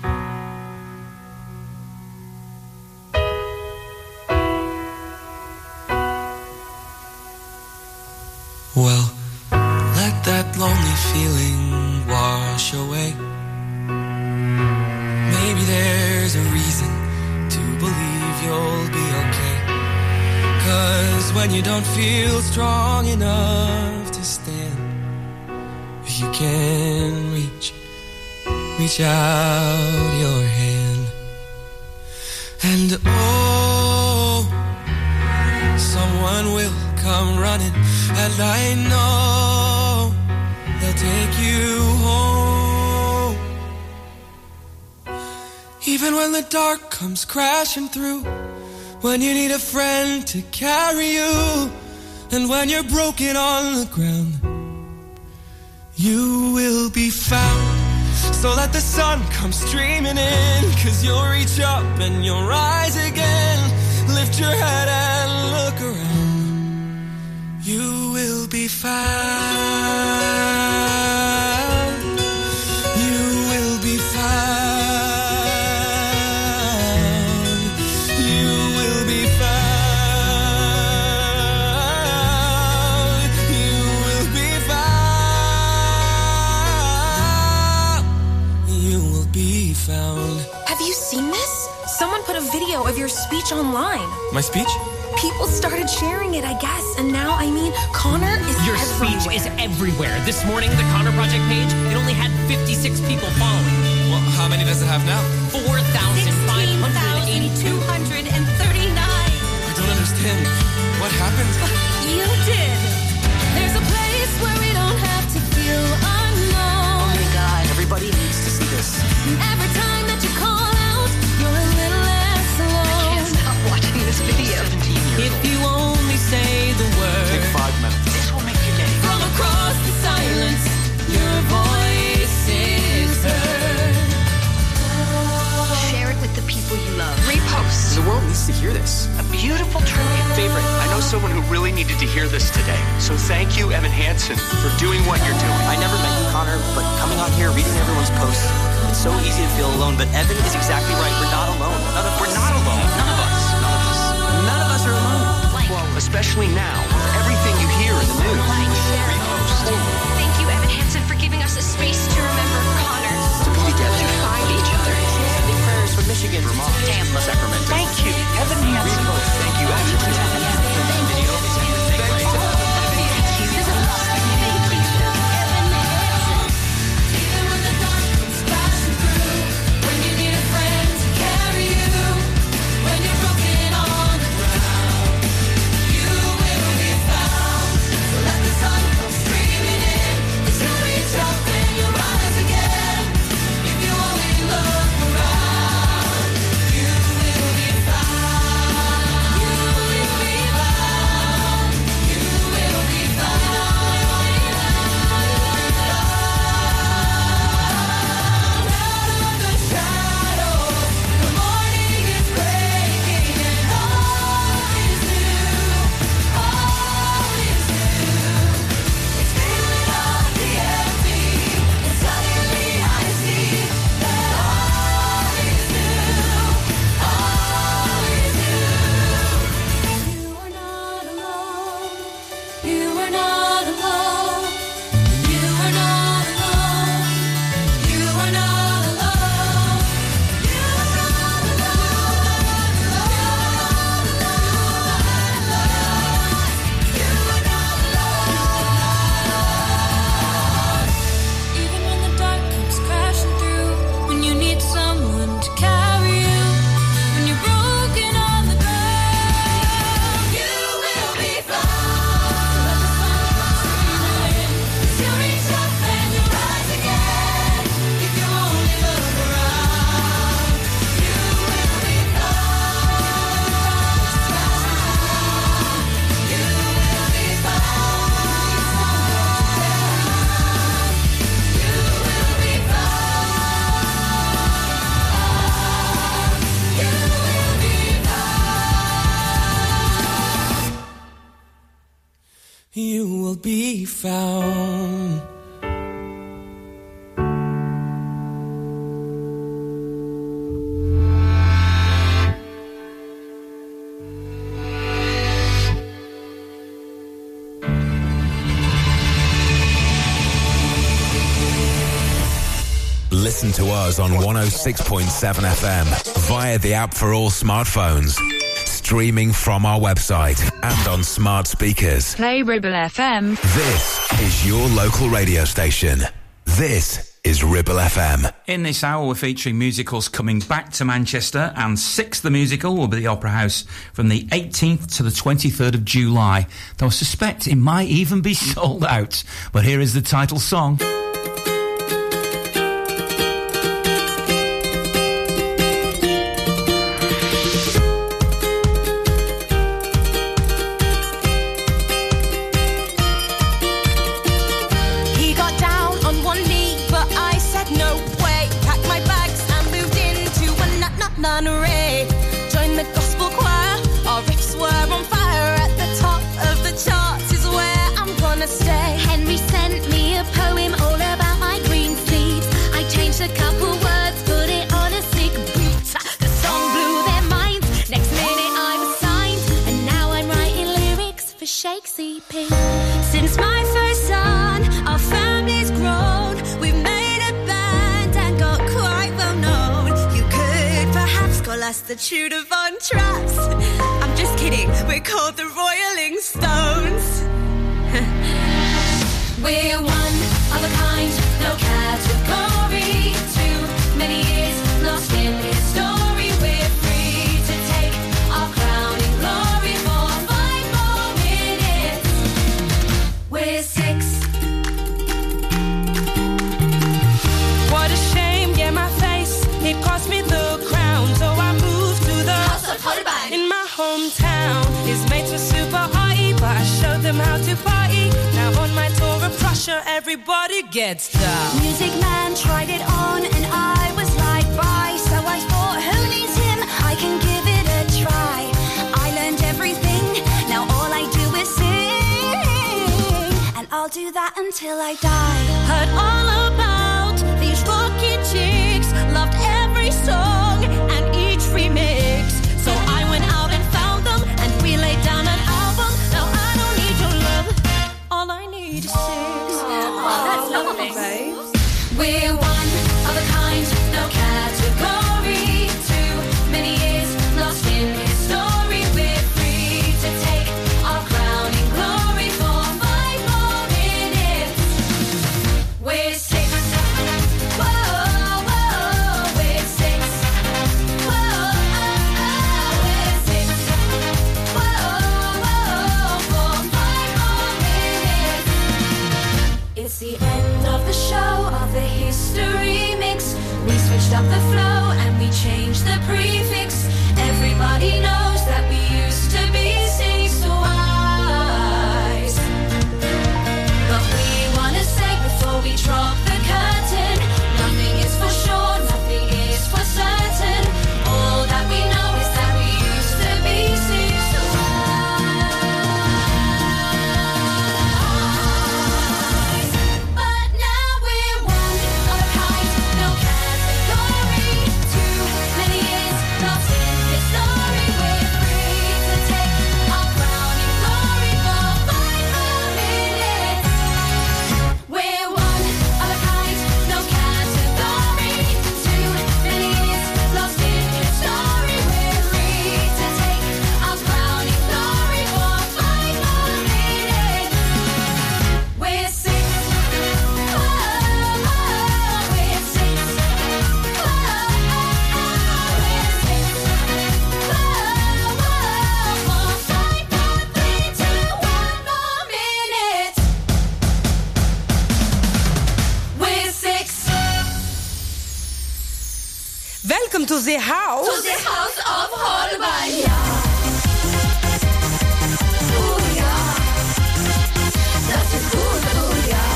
Comes crashing through, when you need a friend to carry you, and when you're broken on the ground, you will be found. So let the sun come streaming in, cause you'll reach up and you'll rise again. Lift your head and look around. You will be found. Video of your speech online. My speech? People started sharing it, I guess, and now, I mean, Connor is Your everywhere. speech is everywhere. This morning, the Connor Project page, it only had 56 people following. Well, how many does it have now? 4,582. 239. I don't understand. To hear this. A beautiful tribute. Favorite, I know someone who really needed to hear this today. So thank you, Evan Hansen, for doing what you're doing. I never met you, Connor, but coming on here, reading everyone's posts, it's so easy to feel alone. But Evan is exactly right. We're not alone. None of, we're not alone. None of us. None of us. None of us are alone. Well, especially now, with everything you hear in the news. Repost. Thank you, Evan Hansen, for giving us a space to remember Connor. To be together. To find each other. Sending prayers from Michigan, Vermont, Tampa, Sacramento. Thank you, Hansen. Thank you. Listen on 106.7 FM via the app for all smartphones. Streaming from our website and on smart speakers. Play Ribble FM. This is your local radio station. This is Ribble FM. In this hour, we're featuring musicals coming back to Manchester, and Six the Musical will be at the Opera House from the 18th to the 23rd of July. Though I suspect it might even be [LAUGHS] sold out. But here is the title song. sure everybody gets down. Music man tried it on and I was like, bye. So I thought, who needs him? I can give it a try. I learned everything, now all I do is sing. And I'll do that until I die. We're one of a kind, no category. The house. To the house of Holbein. Ja. Oh ja. Das ist oh ja.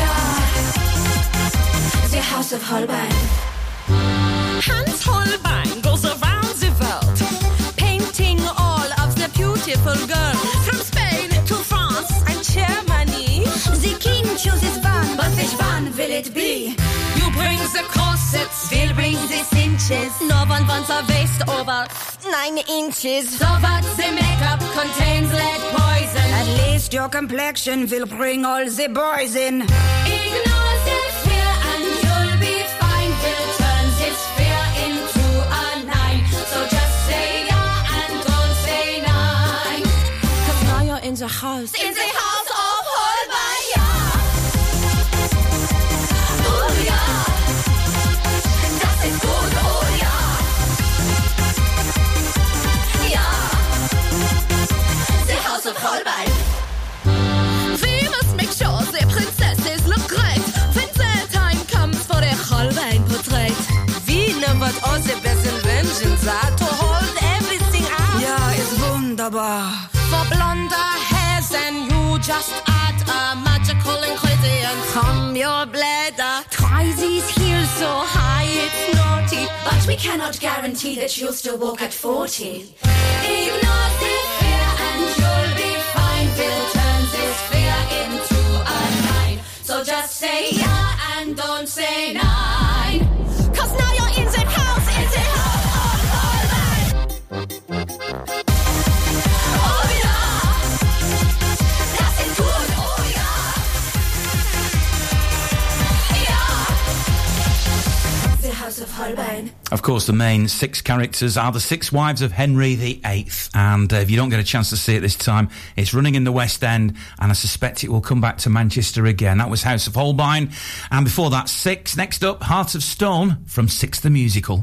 Ja. The house of Holbein. Hans Holbein You bring the corsets, we'll bring the inches. No one wants a waist over nine inches. So what the makeup contains lead poison. At least your complexion will bring all the boys in. Ignore the fear and you'll be fine. Will turn this fear into a nine. So just say yeah and don't say nine. Cause now you're in the house. In the house wunderbar. For blonder hairs and you just add a magical ingredient from your bladder. Try these heels so high it's naughty. But we cannot guarantee that you'll still walk at 40. Ignore the fear and you'll be fine. We'll turn this fear into a nine. So just say yeah and don't say nine. Of Holbein. Of course, the main six characters are the six wives of Henry VIII. And uh, if you don't get a chance to see it this time, it's running in the West End, and I suspect it will come back to Manchester again. That was House of Holbein. And before that, six. Next up, Heart of Stone from Six the Musical.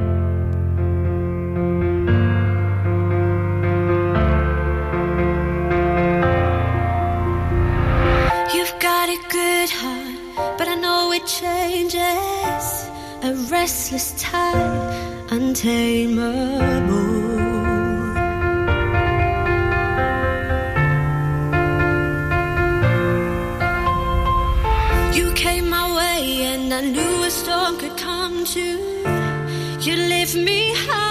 You've got a good heart, but I know it changes. A restless type, untamable. You came my way, and I knew a storm could come too. You lift me high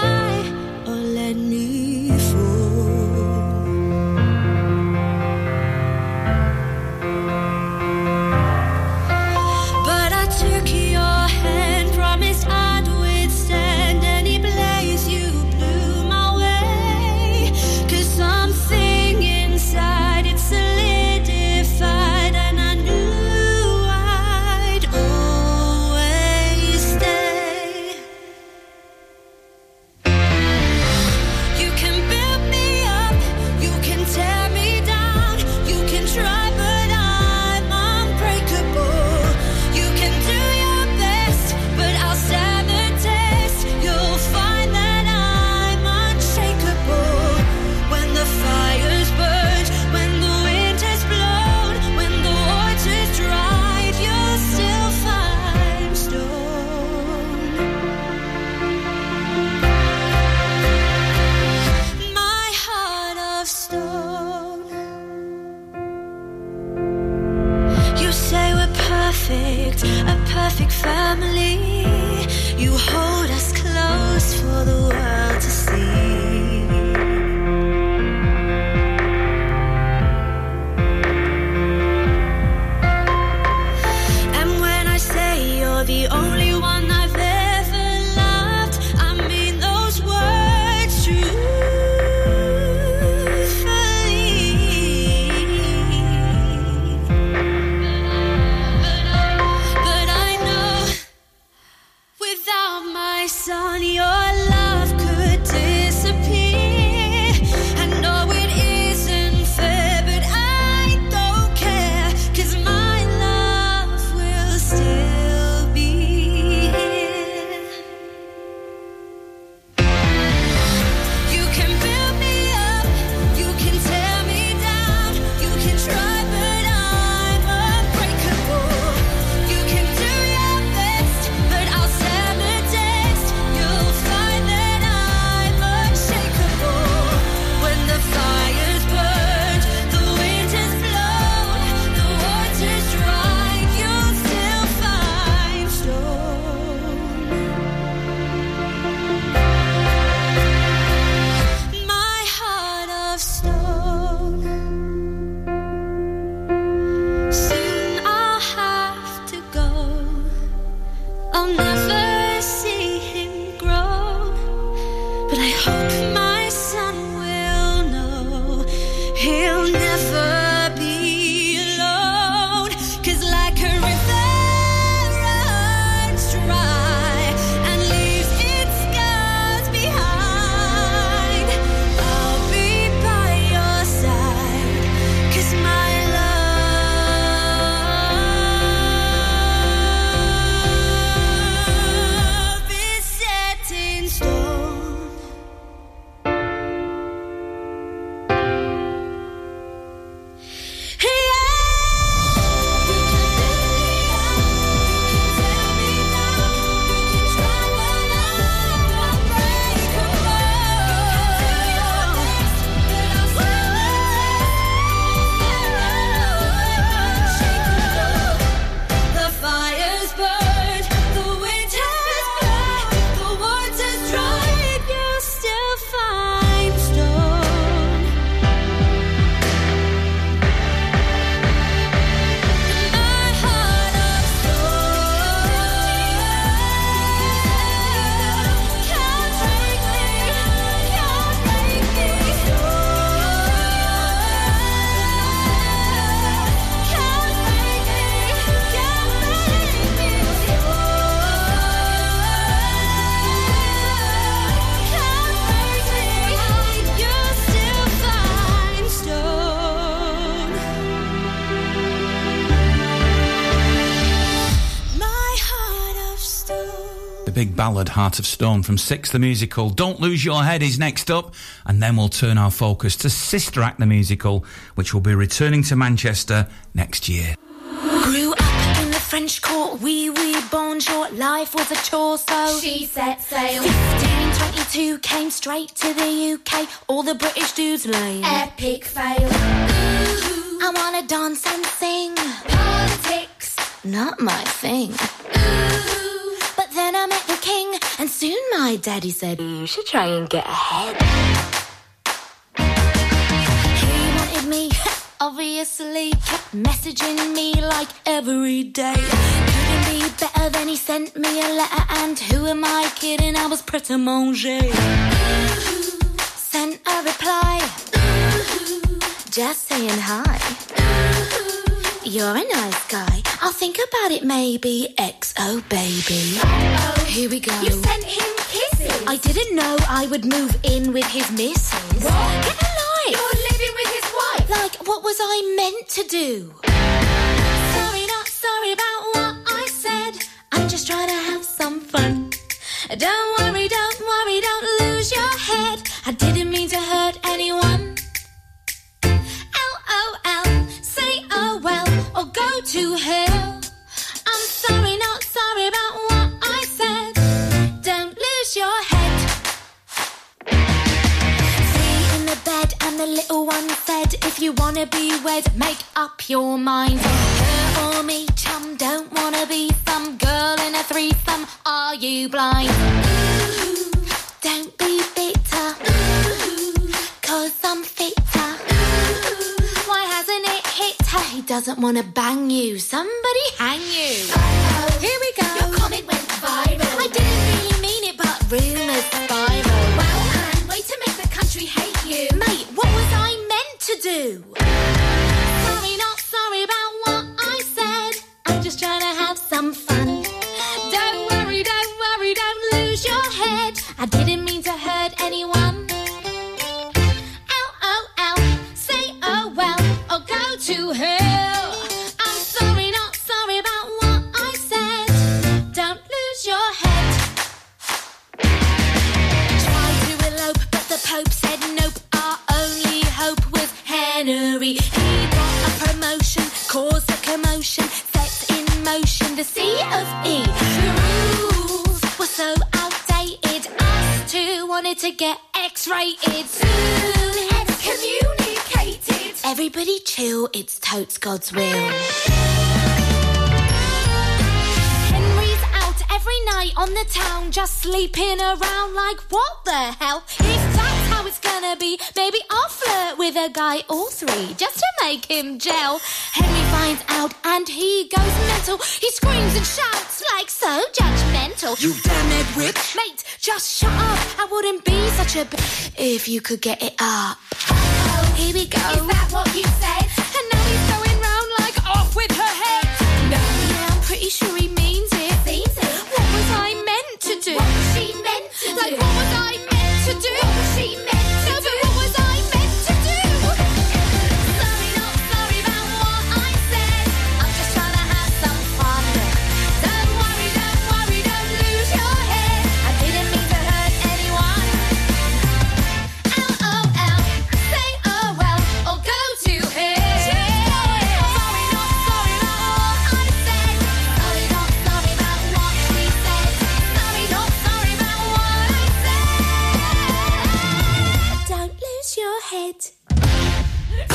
ballad Heart of Stone from Six the Musical. Don't Lose Your Head is next up, and then we'll turn our focus to Sister Act the Musical, which will be returning to Manchester next year. Grew up in the French court, wee wee bonjour. Life was a chore, so She set sail. 1522 came straight to the UK. All the British dudes lame. Epic fail. I wanna dance and sing. Politics. Not my thing. But then I met the king, and soon my daddy said, You should try and get ahead. He wanted me, obviously, kept messaging me like every day. Couldn't be better than he sent me a letter, and who am I kidding? I was pret a manger. Sent a reply, just saying hi. You're a nice guy. I'll think about it maybe. XO baby. Here we go. You sent him kisses. I didn't know I would move in with his missus. What? Get a life. You're living with his wife. Like, what was I meant to do? Sorry, not sorry about what I said. I'm just trying to have some fun. Don't worry, don't worry, don't lose your head. I didn't mean to hurt to hell. I'm sorry, not sorry about what I said. Don't lose your head. Three in the bed, and the little one said, If you wanna be wed, make up your mind. Her or me, don't wanna be some girl in a. Are you blind? Don't be bitter, cause I'm fitter. He doesn't wanna bang you. Somebody hang you. Here we go. Your comment went viral. I didn't really mean it, but rumors spiral. Well, and way to make the country hate you. Mate, what was I meant to do? Sorry, not sorry about what I said. I'm just trying to have some fun. Don't worry, don't worry, don't lose your head. I didn't mean to motion the C of E. The rules were so outdated. Us two wanted to get X-rated. Soon excommunicated. Everybody chill, it's totes God's will. Every night on the town, just sleeping around like what the hell? If that's how it's gonna be. Maybe I'll flirt with a guy or three just to make him gel. Henry finds out and he goes mental. He screams and shouts like so judgmental. You damn it, witch. Mate, just shut up. I wouldn't be such a b- if you could get it up. Oh, here we go. Is that what you said? And now he's going round like off with her head. No, yeah, I'm pretty sure he means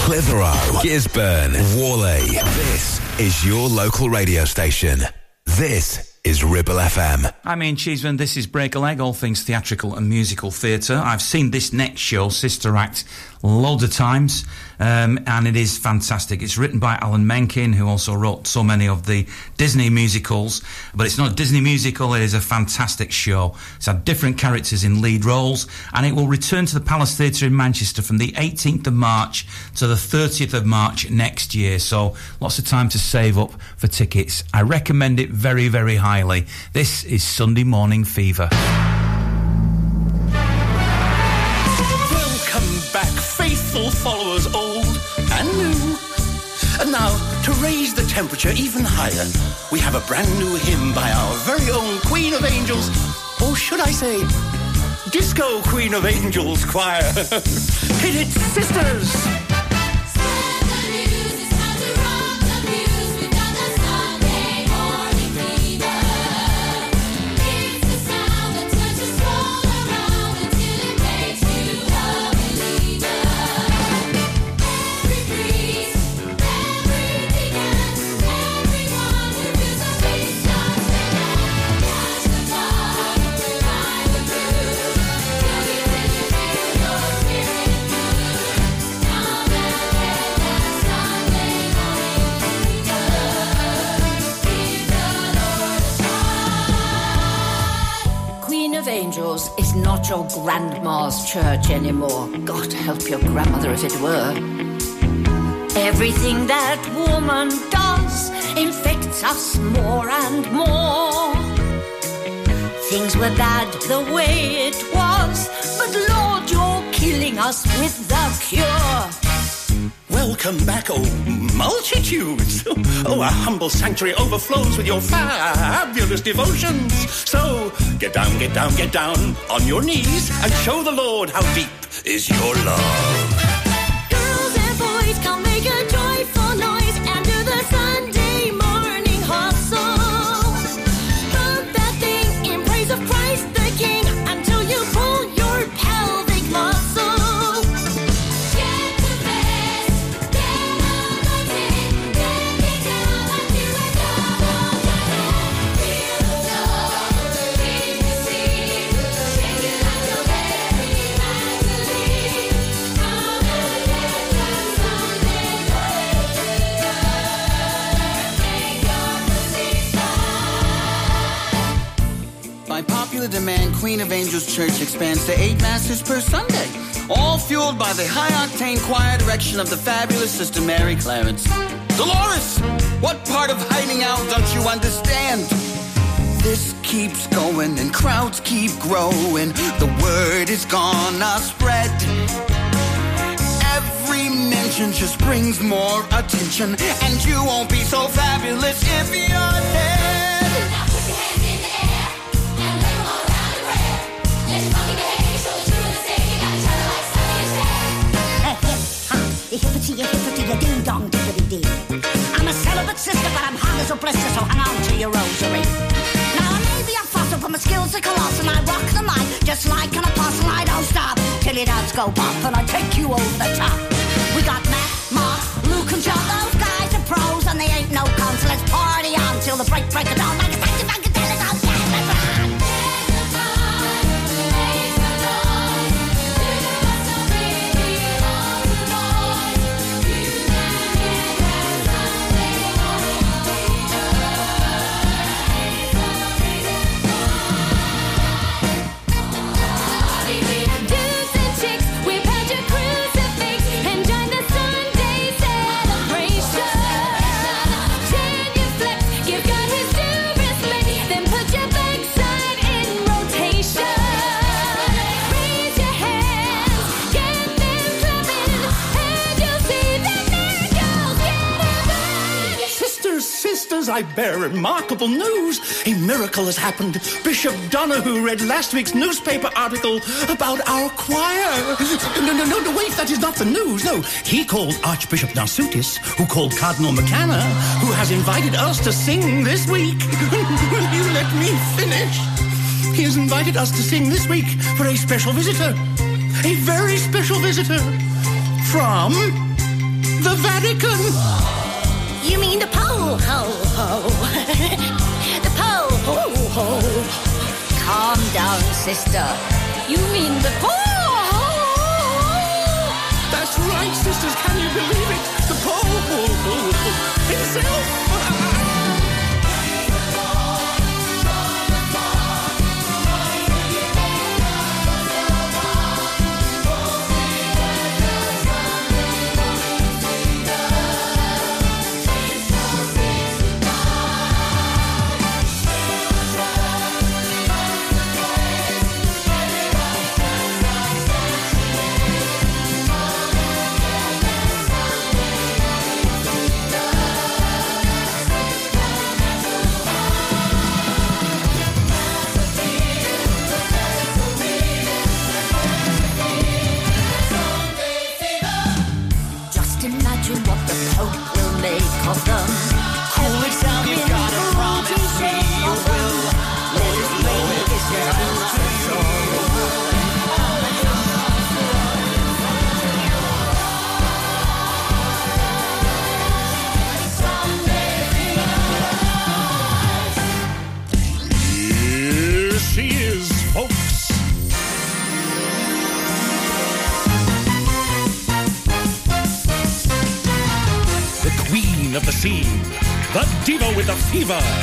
Clitheroe, Gisburn, Whalley. This is your local radio station. This is Ribble FM. I'm Ian Cheeseman. This is Break a Leg, all things theatrical and musical theatre. I've seen this next show, Sister Act, loads of times, um, and it is fantastic. It's written by Alan Menken, who also wrote so many of the Disney musicals, but it's not a Disney musical, it is a fantastic show. It's had different characters in lead roles, and it will return to the Palace Theatre in Manchester from the 18th of March to the 30th of March next year. So lots of time to save up for tickets. I recommend it very, very highly. This is Sunday Morning Fever. Faithful followers, old and new. And now, to raise the temperature even higher, we have a brand new hymn by our very own Queen of Angels, or should I say, Disco Queen of Angels Choir. [LAUGHS] Hit it, sisters! Your grandma's church anymore. God help your grandmother if it were. Everything that woman does infects us more and more. Things were bad the way it was, but Lord, you're killing us with the cure. Welcome back, oh multitudes! Oh, our humble sanctuary overflows with your fabulous devotions. So get down, get down, get down on your knees and show the Lord how deep is your love. Girls and boys, come make a joyful noise Queen of Angels Church expands to eight masses per Sunday, all fueled by the high octane choir direction of the fabulous Sister Mary Clarence. Dolores, what part of hiding out don't you understand? This keeps going and crowds keep growing. The word is gonna spread. Every mention just brings more attention, and you won't be so fabulous if you're dead. Hippity, hippity, a ding dong, dippity dee. I'm a celibate sister, but I'm hot as a blister, so hang on to your rosary. Now, I may be a fossil, but my skills are colossal. And I rock the mic just like an apostle. I don't stop till your doubts go pop, and I take you over the top. We got Matt, Mark, Luke, and John. Those guys are pros, and they ain't no cons. So let's party on till the break break of dawn. I bear remarkable news. A miracle has happened. Bishop Donahue read last week's newspaper article about our choir. No, no, no, no, wait, that is not the news. No, he called Archbishop Narsutis, who called Cardinal McCanna, who has invited us to sing this week. Will [LAUGHS] you let me finish? He has invited us to sing this week for a special visitor. A very special visitor from the Vatican. You mean the pole ho ho? [LAUGHS] the pole ho ho. Calm down, sister. You mean the pole ho? That's right, sisters. Can you believe it? The pole ho ho himself. Bye.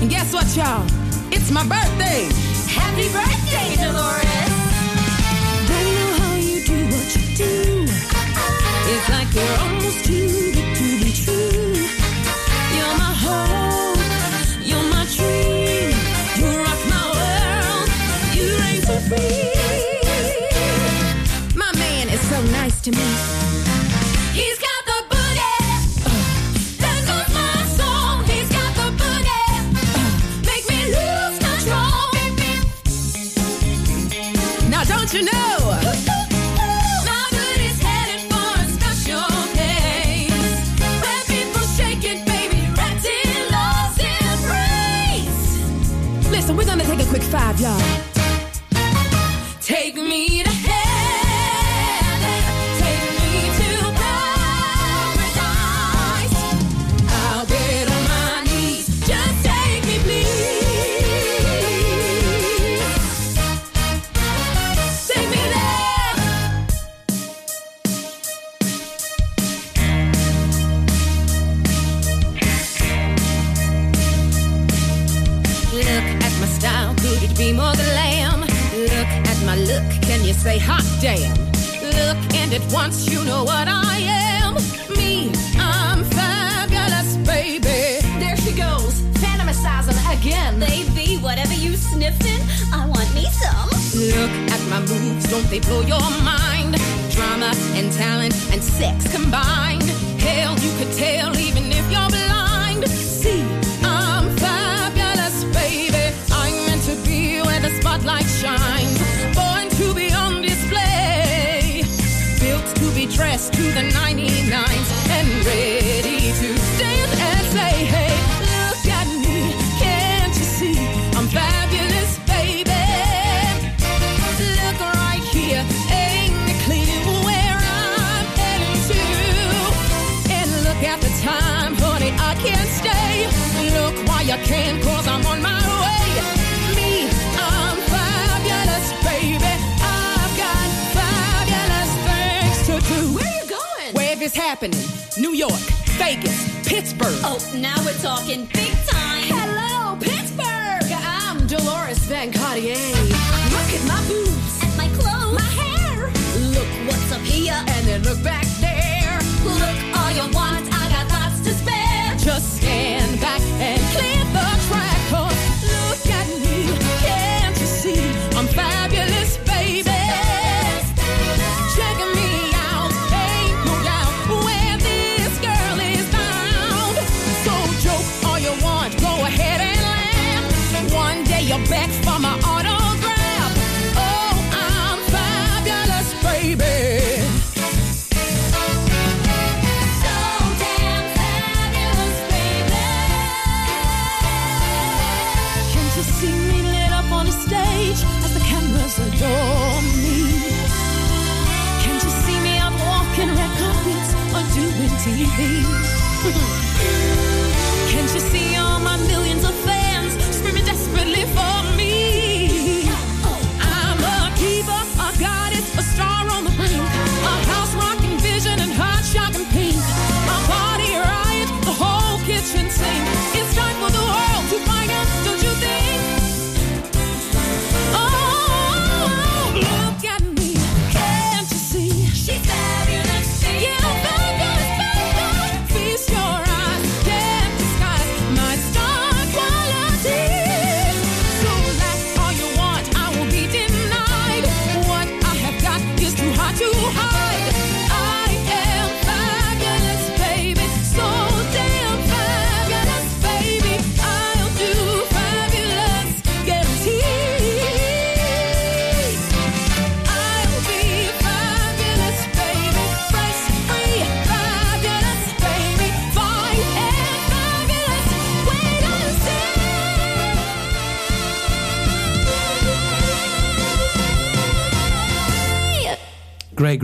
And guess what, y'all? It's my birthday. Happy birthday, Dolores. Don't know how you do what you do. It's like you're on yeah.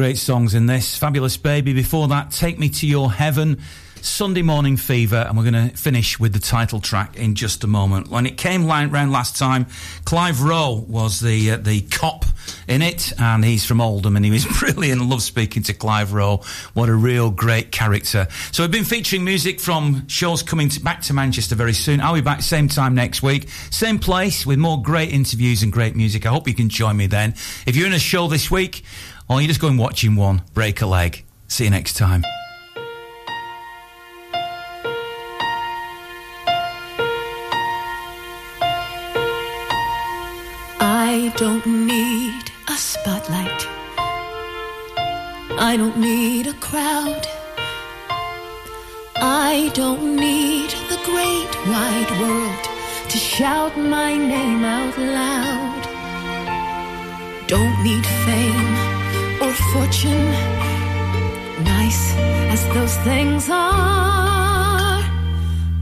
Great, songs in this. Fabulous Baby. Before that, Take Me to Your Heaven. Sunday Morning Fever, and we're going to finish with the title track in just a moment. When it came round last time, Clive Rowe was the uh, the cop in it, and he's from Oldham, and he was [LAUGHS] brilliant. Love speaking to Clive Rowe. What a real great character. So we've been featuring music from shows coming to, back to Manchester very soon. I'll be back same time next week, same place with more great interviews and great music. I hope you can join me then. If you're in a show this week, or you're just going watching one, break a leg. See you next time. I don't need a spotlight. I don't need a crowd. I don't need the great wide world to shout my name out loud. Don't need fame or fortune, nice as those things are.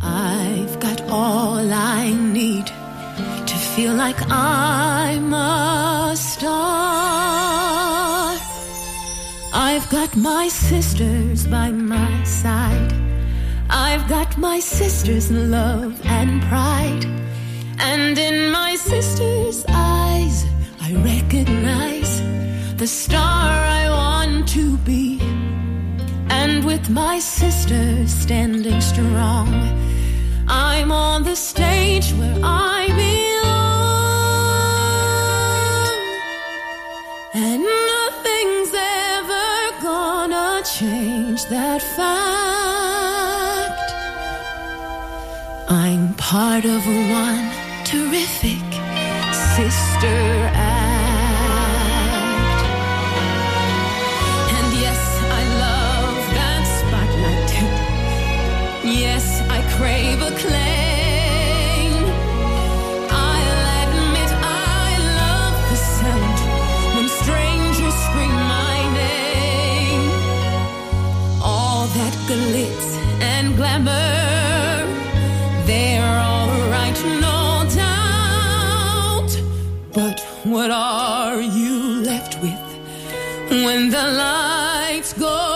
I've got all I need to feel like I'm a star. I've got my sisters by my side. I've got my sisters' love and pride. And in my sisters' eyes, I recognize the star I want to be. And with my sister standing strong, I'm on the stage where I belong. And nothing's ever gonna change that fact. I'm part of one terrific sister. what are you left with? When the lights go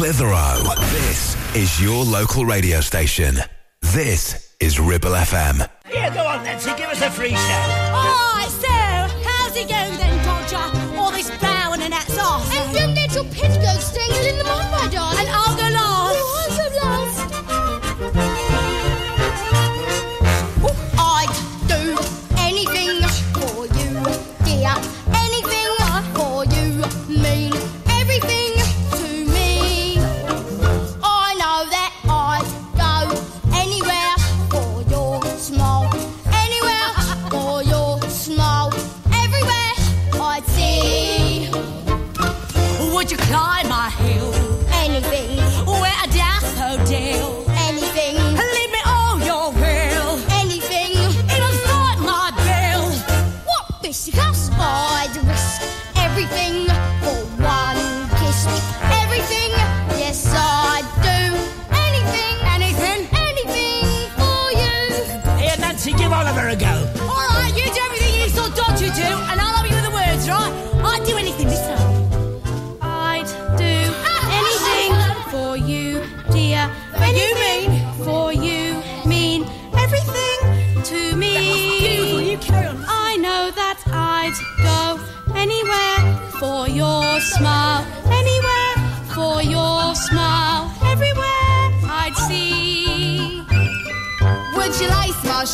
Clitheroe. This is your local radio station. This is Ribble FM. Yeah, go on, Nancy, give us a free show. Alright, so how's it go then, Dodger? All this bowing and that's off. And them little pin goats staying in the mud, my darling. And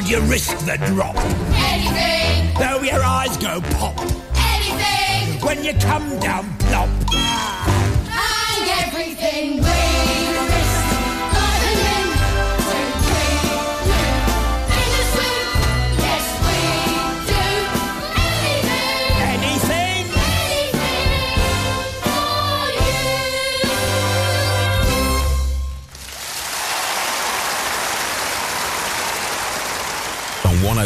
would you risk the drop? Anything. Though your eyes go pop. Anything. When you come down